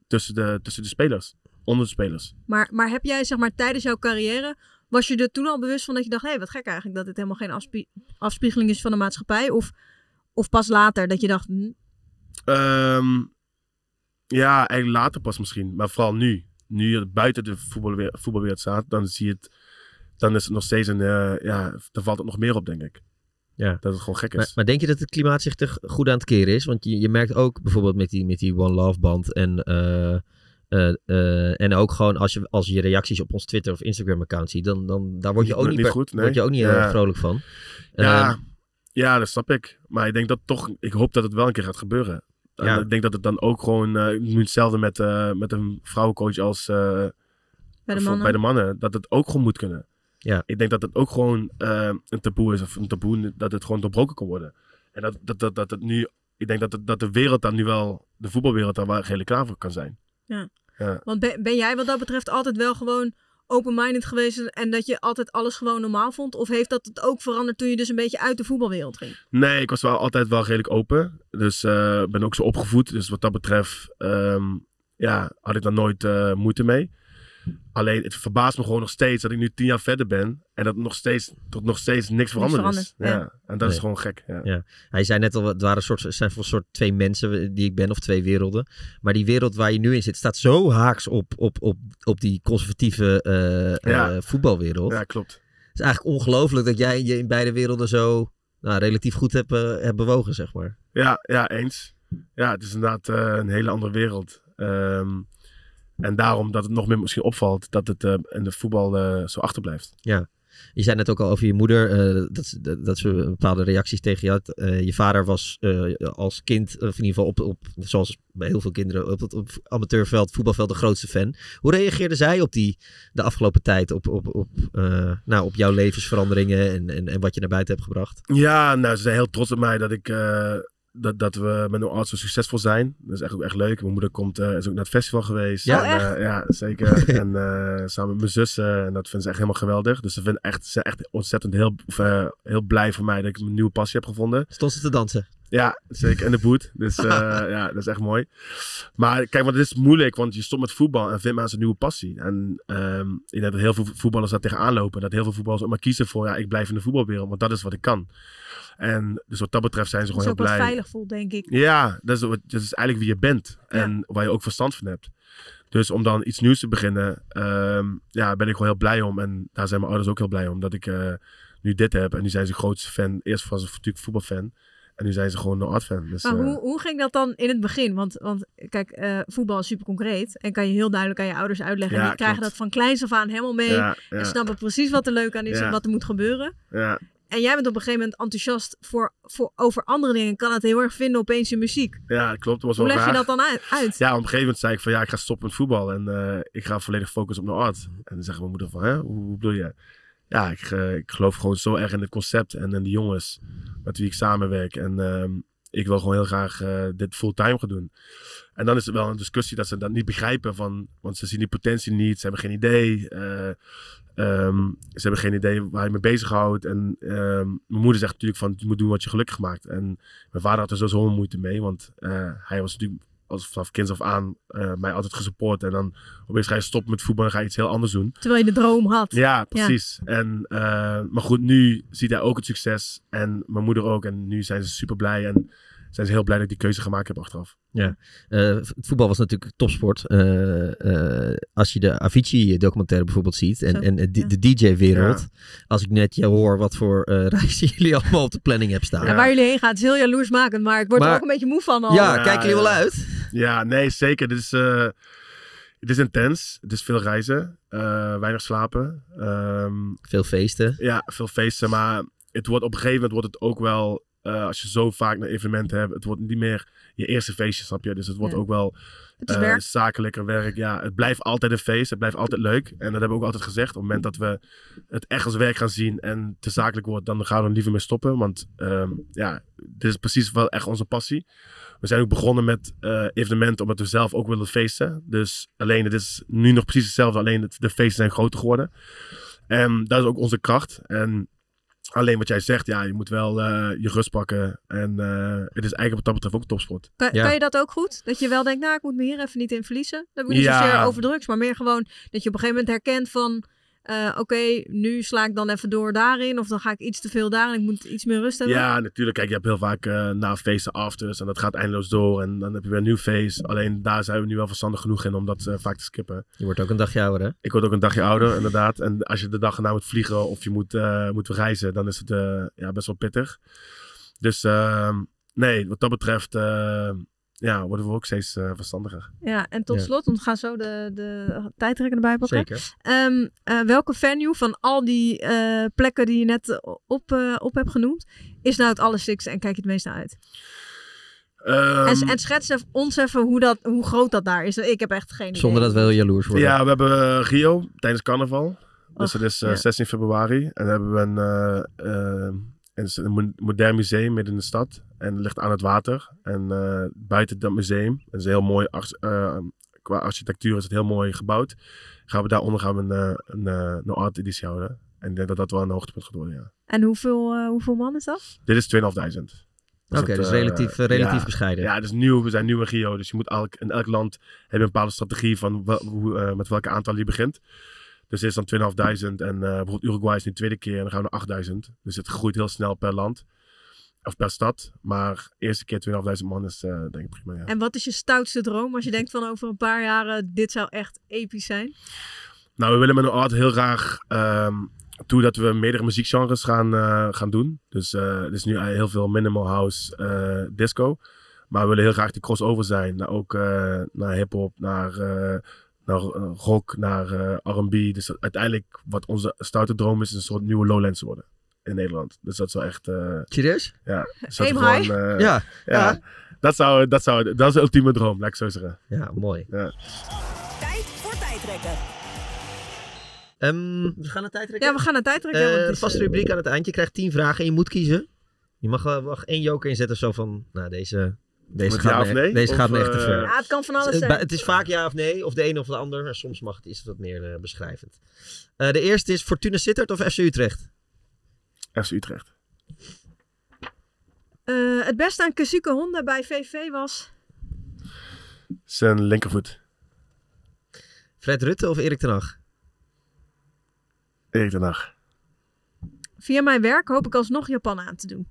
tussen, de, tussen de spelers. Onder de spelers. Maar, maar heb jij zeg maar tijdens jouw carrière, was je er toen al bewust van dat je dacht, hé, hey, wat gek eigenlijk dat dit helemaal geen afspie- afspiegeling is van de maatschappij? Of, of pas later dat je dacht, hm, Ehm, ja, eigenlijk later pas misschien. Maar vooral nu. Nu je buiten de voetbalwereld, voetbalwereld staat, dan zie je het. Dan is het nog steeds een. eh, ja, dan valt het nog meer op, denk ik. Ja. Dat het gewoon gek Maar, is. maar denk je dat het klimaat zich er goed aan het keren is? Want je, je merkt ook bijvoorbeeld met die, met die One Love band en, eh, eh, eh, en ook gewoon als je, als je reacties op ons Twitter of Instagram account ziet, dan, dan daar word je ook Niet- niet, niet per- goed, nee. word je ook niet heel Ja. erg vrolijk van. ja, Ehm, ja, dat snap ik. Maar ik denk dat toch. Ik hoop dat het wel een keer gaat gebeuren. En Ja. Ik denk dat het dan ook gewoon. eh nu hetzelfde met, eh, met een vrouwencoach als. eh, bij de voor- bij de mannen. Dat het ook gewoon moet kunnen. Ja. Ik denk dat het ook gewoon eh, een taboe is. Of een taboe dat het gewoon doorbroken kan worden. En dat, dat, dat, dat het nu. Ik denk dat, het, dat de wereld daar nu wel. De voetbalwereld daar wel redelijk klaar voor kan zijn. Want ben, ben jij wat dat betreft altijd wel gewoon open-minded geweest en dat je altijd alles gewoon normaal vond? Of heeft dat het ook veranderd toen je dus een beetje uit de voetbalwereld ging? Nee, ik was wel altijd wel redelijk open. Dus eh ben ook zo opgevoed. Dus wat dat betreft. ehm, ja, had ik daar nooit eh, moeite mee. Alleen het verbaast me gewoon nog steeds dat ik nu tien jaar verder ben. En dat nog steeds, tot nog steeds niks veranderd is. Ja. En dat is gewoon gek. Ja. Ja. Hij zei net al, het waren een soort, het zijn voor een soort twee mensen die ik ben, of twee werelden. Maar die wereld waar je nu in zit, staat zo haaks op, op, op, op die conservatieve eh, Ja. eh, voetbalwereld. ja, klopt. Het is eigenlijk ongelooflijk dat jij je in beide werelden zo nou, relatief goed hebt, eh, hebt bewogen, zeg maar. Ja, ja, eens. Ja, het is inderdaad eh, een hele andere wereld. Ehm, En daarom dat het nog meer misschien opvalt dat het eh, in de voetbal eh, zo achterblijft. Je zei net ook al over je moeder, eh, dat, ze- dat, dat ze bepaalde reacties tegen je had. Je vader was als kind, of in ieder geval op, op, zoals bij heel veel kinderen, op het op amateurveld, voetbalveld de grootste fan. Hoe reageerde zij op die, de afgelopen tijd, op, op, op, nou, op jouw levensveranderingen en, en, en wat je naar buiten hebt gebracht? Ja, nou, ze zijn heel trots op mij dat ik... dat, dat we met een arts zo succesvol zijn. Dat is echt ook echt leuk. Mijn moeder komt, eh, is ook naar het festival geweest. Ja, En, echt? eh, ja, zeker. en eh, samen met mijn zussen. En dat vinden ze echt helemaal geweldig. Dus ze, vinden echt, ze zijn echt ontzettend heel, heel blij voor mij dat ik een nieuwe passie heb gevonden. Stond ze te dansen? Ja, zeker. En de boet. Dus eh, ja, dat is echt mooi. Maar kijk, want het is moeilijk, want je stopt met voetbal en vindt mensen een nieuwe passie. En ehm ik denk dat heel veel voetballers daar tegenaan lopen. Dat heel veel voetballers ook maar kiezen voor, ja, ik blijf in de voetbalwereld, want dat is wat ik kan. En dus wat dat betreft zijn ze Dat is gewoon ook heel blij. veilig voelt, denk ik. Ja, dat is, wat- dat is eigenlijk wie je bent. En waar je ook verstand van hebt. Dus om dan iets nieuws te beginnen, ehm, ja, ben ik gewoon heel blij om. En daar zijn mijn ouders ook heel blij om. Dat ik eh, nu dit heb. En nu zijn ze grootste fan. Eerst was ze natuurlijk voetbalfan. En nu zijn ze gewoon een art fan. Dus, Maar eh, hoe, hoe ging dat dan in het begin? Want, want kijk, eh, voetbal is super concreet. En kan je heel duidelijk aan je ouders uitleggen. Ja, en die krijgen dat van kleins af aan helemaal mee. ja, En snappen precies wat er leuk aan is en wat er moet gebeuren. ja, En jij bent op een gegeven moment enthousiast voor, voor, over andere dingen. Kan het heel erg vinden opeens in muziek. ja, klopt. Dat was Hoe wel leg je dat dan uit? Ja, op een gegeven moment zei ik van ja, ik ga stoppen met voetbal. En eh, ik ga volledig focussen op mijn art. En dan zegt mijn moeder van, hè, hoe, hoe bedoel je? Ja, ik, eh, ik geloof gewoon zo erg in het concept en in de jongens met wie ik samenwerk. En ehm, ik wil gewoon heel graag eh, dit fulltime gaan doen. En dan is er wel een discussie dat ze dat niet begrijpen. Van, want ze zien die potentie niet, ze hebben geen idee. eh, ehm, ze hebben geen idee waar je mee bezighoudt. En ehm, mijn moeder zegt natuurlijk van, je moet doen wat je gelukkig maakt. En mijn vader had er een moeite mee. Want hij was natuurlijk als vanaf kinds af aan eh, mij altijd gesupport. En dan opeens ga je stoppen met voetbal en ga je iets heel anders doen. Terwijl je de droom had. Ja, precies. En, eh, maar goed, nu ziet hij ook het succes. En mijn moeder ook. En nu zijn ze super blij. En zijn ze heel blij dat ik die keuze gemaakt heb achteraf. Eh, het voetbal was natuurlijk topsport. Eh, eh, als je de Avicii-documentaire bijvoorbeeld ziet en, Zo, en de, ja. de DJ-wereld. Als ik net je hoor wat voor eh reizen jullie allemaal op de planning hebben staan. Ja, waar jullie heen gaan, het is heel jaloersmakend. Maar ik word er ook een beetje moe van al. Ja, Ja, kijken jullie wel ja. uit? Ja, nee, zeker. Dit is, eh, het is intens. Het is veel reizen. eh, weinig slapen. Ehm, Veel feesten. ja, veel feesten. Maar het wordt op een gegeven moment wordt het ook wel... eh, als je zo vaak een evenement hebt, het wordt niet meer je eerste feestje, snap je? Dus het wordt Ja. ook wel Het is eh, werk. zakelijker werk. Ja, het blijft altijd een feest. Het blijft altijd leuk. En dat hebben we ook altijd gezegd. Op het moment dat we het echt als werk gaan zien en te zakelijk wordt, dan gaan we er liever mee stoppen. Want ehm, ja, dit is precies wel echt onze passie. We zijn ook begonnen met eh, evenementen omdat we zelf ook willen feesten. Dus alleen, het is nu nog precies hetzelfde. Alleen het, de feesten zijn groter geworden. En dat is ook onze kracht. En alleen wat jij zegt, ja, je moet wel eh, je rust pakken. En eh, het is eigenlijk wat dat betreft ook topsport. Kan, Ja. kan je dat ook goed? Dat je wel denkt, nou, ik moet me hier even niet in verliezen. Dat moet niet Ja. zozeer over drugs, maar meer gewoon dat je op een gegeven moment herkent van... eh, Oké, nu sla ik dan even door daarin. Of dan ga ik iets te veel daarin. Ik moet iets meer rust hebben. Ja, natuurlijk. Kijk, je hebt heel vaak eh, na feesten afters en dat gaat eindeloos door. En dan heb je weer een nieuw feest. Alleen daar zijn we nu wel verstandig genoeg in om dat eh, vaak te skippen. Je wordt ook een dagje ouder, hè? Ik word ook een dagje ouder, inderdaad. En als je de dag erna moet vliegen of je moet, eh, moet reizen, dan is het eh, ja, best wel pittig. Dus ehm, nee, wat dat betreft ja, worden we ook steeds eh, verstandiger. Ja, en tot Ja. slot, want we gaan zo de, de tijdrekken erbij pakken. Zeker. Ehm, eh, welke venue van al die eh, plekken die je net op, op hebt genoemd, is nou het allerstikste en kijk je het meest naar uit? Ehm, en, en schets even- ons even hoe, dat, hoe groot dat daar is. Ik heb echt geen idee. Zonder dat we heel jaloers worden. ja, we hebben Rio tijdens carnaval. Dus Och, dat is ja. 16 februari. En dan hebben we een, het is een mo- modern museum midden in de stad. En het ligt aan het water. En eh, buiten dat museum, dat is heel mooi, eh, qua architectuur is het heel mooi gebouwd. Gaan we daaronder gaan we een, eh, een, eh, een art editie houden. En ik denk dat dat wel een hoogtepunt gaat worden, ja. En hoeveel, hoeveel man is dat? Dit is 2.500. Oké, dus relatief, relatief bescheiden. Ja, het is nieuw. We zijn nieuw in Rio. Dus je moet elk, in elk land heb je een bepaalde strategie van wel- hoe, eh, met welke aantal je begint. Dus is dan 2.500. En eh, bijvoorbeeld Uruguay is nu de tweede keer en dan gaan we naar 8.000. Dus het groeit heel snel per land. Of per stad. Maar de eerste keer 2.500 man is eh, denk ik prima, ja. En wat is je stoutste droom als je denkt van over een paar jaren, dit zou echt episch zijn? Nou, we willen met een art heel graag ehm toe dat we meerdere muziekgenres gaan, eh, gaan doen. Dus eh het is nu heel veel minimal house, disco. Maar we willen heel graag die crossover zijn. Naar ook naar hip-hop, naar, naar eh, rock, naar eh, R&B. Dus uiteindelijk wat onze stoute droom is, is een soort nieuwe Lowlands worden in Nederland. Dus dat zou echt, eh, Serieus? ja. Dus Aim gewoon, high. eh, Ja. ja. Ja. Dat, zou, dat, zou, dat is de ultieme droom, laat ik zo zeggen. Ja, mooi. Tijd voor tijdrekken. Ehm, we gaan naar tijdrekken. Ja, we gaan naar tijdrekken. Want het de is, vaste rubriek aan het eind. Je krijgt tien vragen en je moet kiezen. Je mag wel mag één joker inzetten zo van, nou deze, deze Met gaat, ja me, of nee? deze Of, gaat me echt te eh, ver. Ja, het kan van alles Het, zijn. het is vaak ja of nee, of de een of de ander. En soms mag het, is het wat meer eh, beschrijvend. Eh, de eerste is Fortuna Sittard of FC Utrecht? FC Utrecht. Eh, het beste aan Kazuke Honda bij VV was... Zijn linkervoet. Fred Rutte of Erik ten Hag? Erik ten Hag. Via mijn werk hoop ik alsnog Japan aan te doen.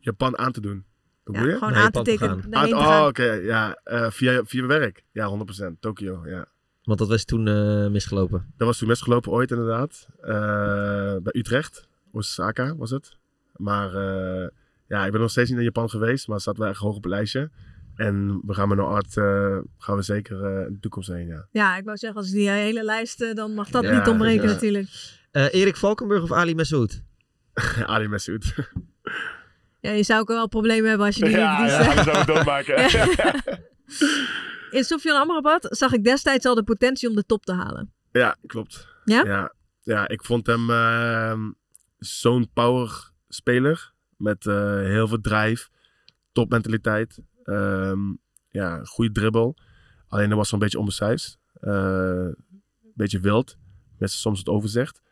Japan aan te doen. Ja, gewoon Naar aan te tikken. Ah, oh, oké. Ja, eh, via, via werk. Ja, 100%. Tokio, ja. Want dat was toen eh, misgelopen. Dat was toen misgelopen ooit inderdaad. Eh, bij Utrecht. Osaka was het. Maar eh, ja, ik ben nog steeds niet naar Japan geweest. Maar het staat wel echt hoog op het lijstje. En we gaan met een art eh, gaan we zeker eh, in de toekomst heen, ja. Ja, ik wou zeggen, als die hele lijst, dan mag dat Ja, niet ontbreken ja. natuurlijk. Eh, Erik Valkenburg of Ali Messoud? Ali Messoud. Ja, je zou ook wel problemen hebben als je die, ja, die ja, we zouden het doormaken. In Sofyan Amrabat zag ik destijds al de potentie om de top te halen. Ja, klopt. Ja? Ja, ja ik vond hem ehm, zo'n power speler. Met eh, heel veel drive. Topmentaliteit. Ehm ja, goede dribbel. Alleen dat was zo'n beetje onbesuisd. Eh, Een beetje wild. Met soms het overzicht.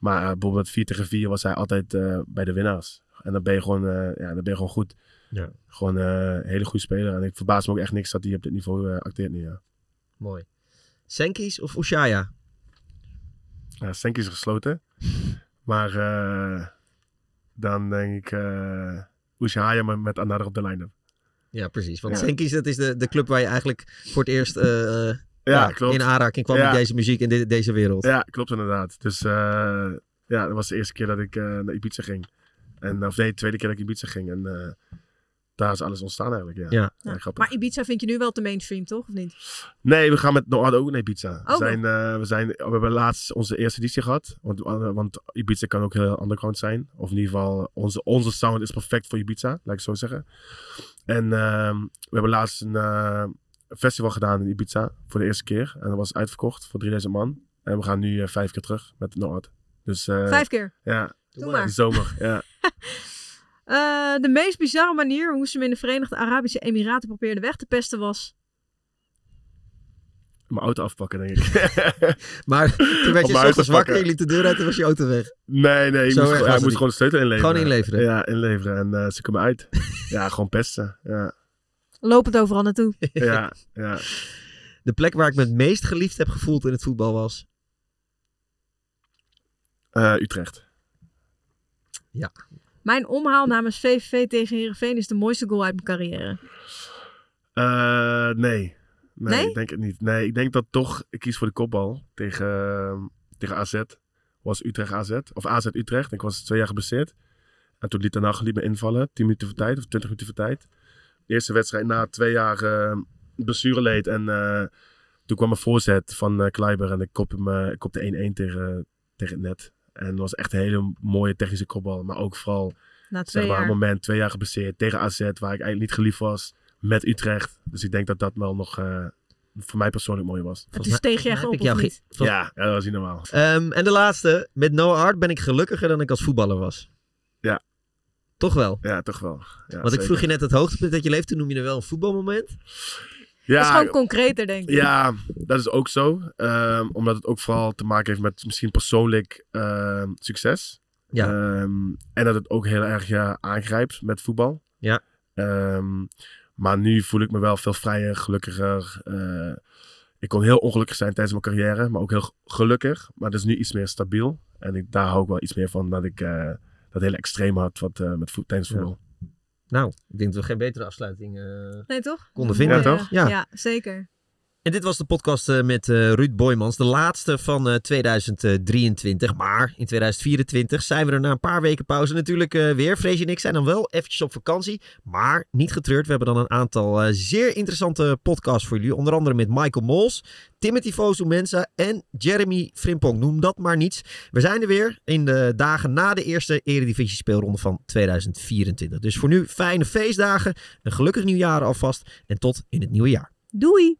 Maar eh, bijvoorbeeld met 4 tegen 4 was hij altijd eh, bij de winnaars. En dan ben je gewoon, eh, ja, dan ben je gewoon goed. Ja. Gewoon een hele goede speler. En ik verbaas me ook echt niks dat hij op dit niveau acteert nu. Ja. Mooi. Senkis of Ushaya? Ja, Senki is gesloten. Maar dan denk ik uh, Ushaya met, met Another op de line-up. Ja, precies. Want Ja. Senkis, dat is de, de club waar je eigenlijk voor het eerst Ja, ja, klopt. in aanraking kwam Ja. met deze muziek in de- deze wereld. Ja, klopt inderdaad. Dus eh, ja, dat was de eerste keer dat ik eh, naar Ibiza ging. En, of nee, de tweede keer dat ik Ibiza ging. En eh, daar is alles ontstaan eigenlijk, ja. Ja. Ja. grappig. Maar Ibiza vind je nu wel te mainstream, toch? Of niet? Nee, we gaan met Noord ook naar Ibiza. We, Oh, zijn, eh, we, zijn, we hebben laatst onze eerste editie gehad. Want, want Ibiza kan ook heel underground zijn. Of in ieder geval, onze, onze sound is perfect voor Ibiza, laat ik het zo zeggen. En ehm, we hebben laatst een eh, festival gedaan in Ibiza voor de eerste keer. En dat was uitverkocht voor 3000 man. En we gaan nu eh, vijf keer terug met Noord. Dus eh, Vijf keer. ja, Doe maar. zomer. ja. Eh, de meest bizarre manier hoe ze hem in de Verenigde Arabische Emiraten probeerden weg te pesten was... Mijn auto afpakken, denk ik. Maar toen werd je ochtends te wakker je liet de deur uit en was je auto weg. nee, nee. Ik Zo moest, hij het moest gewoon de sleutel inleveren. Gewoon inleveren. Ja, inleveren. En eh, ze komen uit. ja, gewoon pesten. Ja, Loop het overal naartoe. ja, ja. De plek waar ik me het meest geliefd heb gevoeld in het voetbal was... Eh, Utrecht. Mijn omhaal namens VVV tegen Heerenveen is de mooiste goal uit mijn carrière. Eh, nee. nee. Nee? ik denk het niet. Nee, ik denk dat toch, ik kies voor de kopbal tegen, ehm, tegen AZ. Was Utrecht AZ, of AZ Utrecht. Ik was twee jaar geblesseerd. En toen liet Ten liet me invallen, 10 minuten voor tijd, of 20 minuten voor tijd. Eerste wedstrijd na twee jaar uh, blessureleed. En eh, toen kwam een voorzet van eh Kleiber en ik kopte, hem, eh, ik kopte 1-1 tegen, tegen het net. En dat was echt een hele mooie technische kopbal. Maar ook vooral Na twee zeg maar, jaar. een moment, twee jaar geblesseerd tegen AZ, waar ik eigenlijk niet geliefd was, met Utrecht. Dus ik denk dat dat wel nog eh, voor mij persoonlijk mooi was. En toen steeg je echt op, jou niet? Ja, ja, dat was niet normaal. Ehm, en de laatste. Met No Art ben ik gelukkiger dan ik als voetballer was. Toch wel? Ja, toch wel. Ja, Want ik vroeg je net het hoogtepunt dat je leeft. Toen noem je er wel een voetbalmoment. Ja, dat is gewoon concreter, denk ik. Ja, dat is ook zo. Ehm, omdat het ook vooral te maken heeft met misschien persoonlijk ehm, succes. Ja. Ehm, en dat het ook heel erg ja, aangrijpt met voetbal. Ja. Ehm, maar nu voel ik me wel veel vrijer, gelukkiger. Eh, ik kon heel ongelukkig zijn tijdens mijn carrière, maar ook heel gelukkig. Maar dat is nu iets meer stabiel. En ik, daar hou ik wel iets meer van dat ik eh, dat hele extreem had wat, eh, met voet, tijdens Ja. voetbal. Nou, ik denk dat we geen betere afsluiting... eh, Nee, toch? Konden vinden, Mooi, toch? Ja. ja, zeker. En dit was de podcast eh, met eh, Ruud Boymans, de laatste van eh, 2023. Maar in 2024 zijn we er na een paar weken pauze natuurlijk eh, weer. Freesje en ik zijn dan wel eventjes op vakantie, maar niet getreurd. We hebben dan een aantal eh, zeer interessante podcasts voor jullie. Onder andere met Michael Mols, Timothy Fosu Mensa en Jeremy Frimpong. Noem dat maar niets. We zijn er weer in de dagen na de eerste Eredivisie speelronde van 2024. Dus voor nu fijne feestdagen, een gelukkig nieuwjaar alvast en tot in het nieuwe jaar. Doei!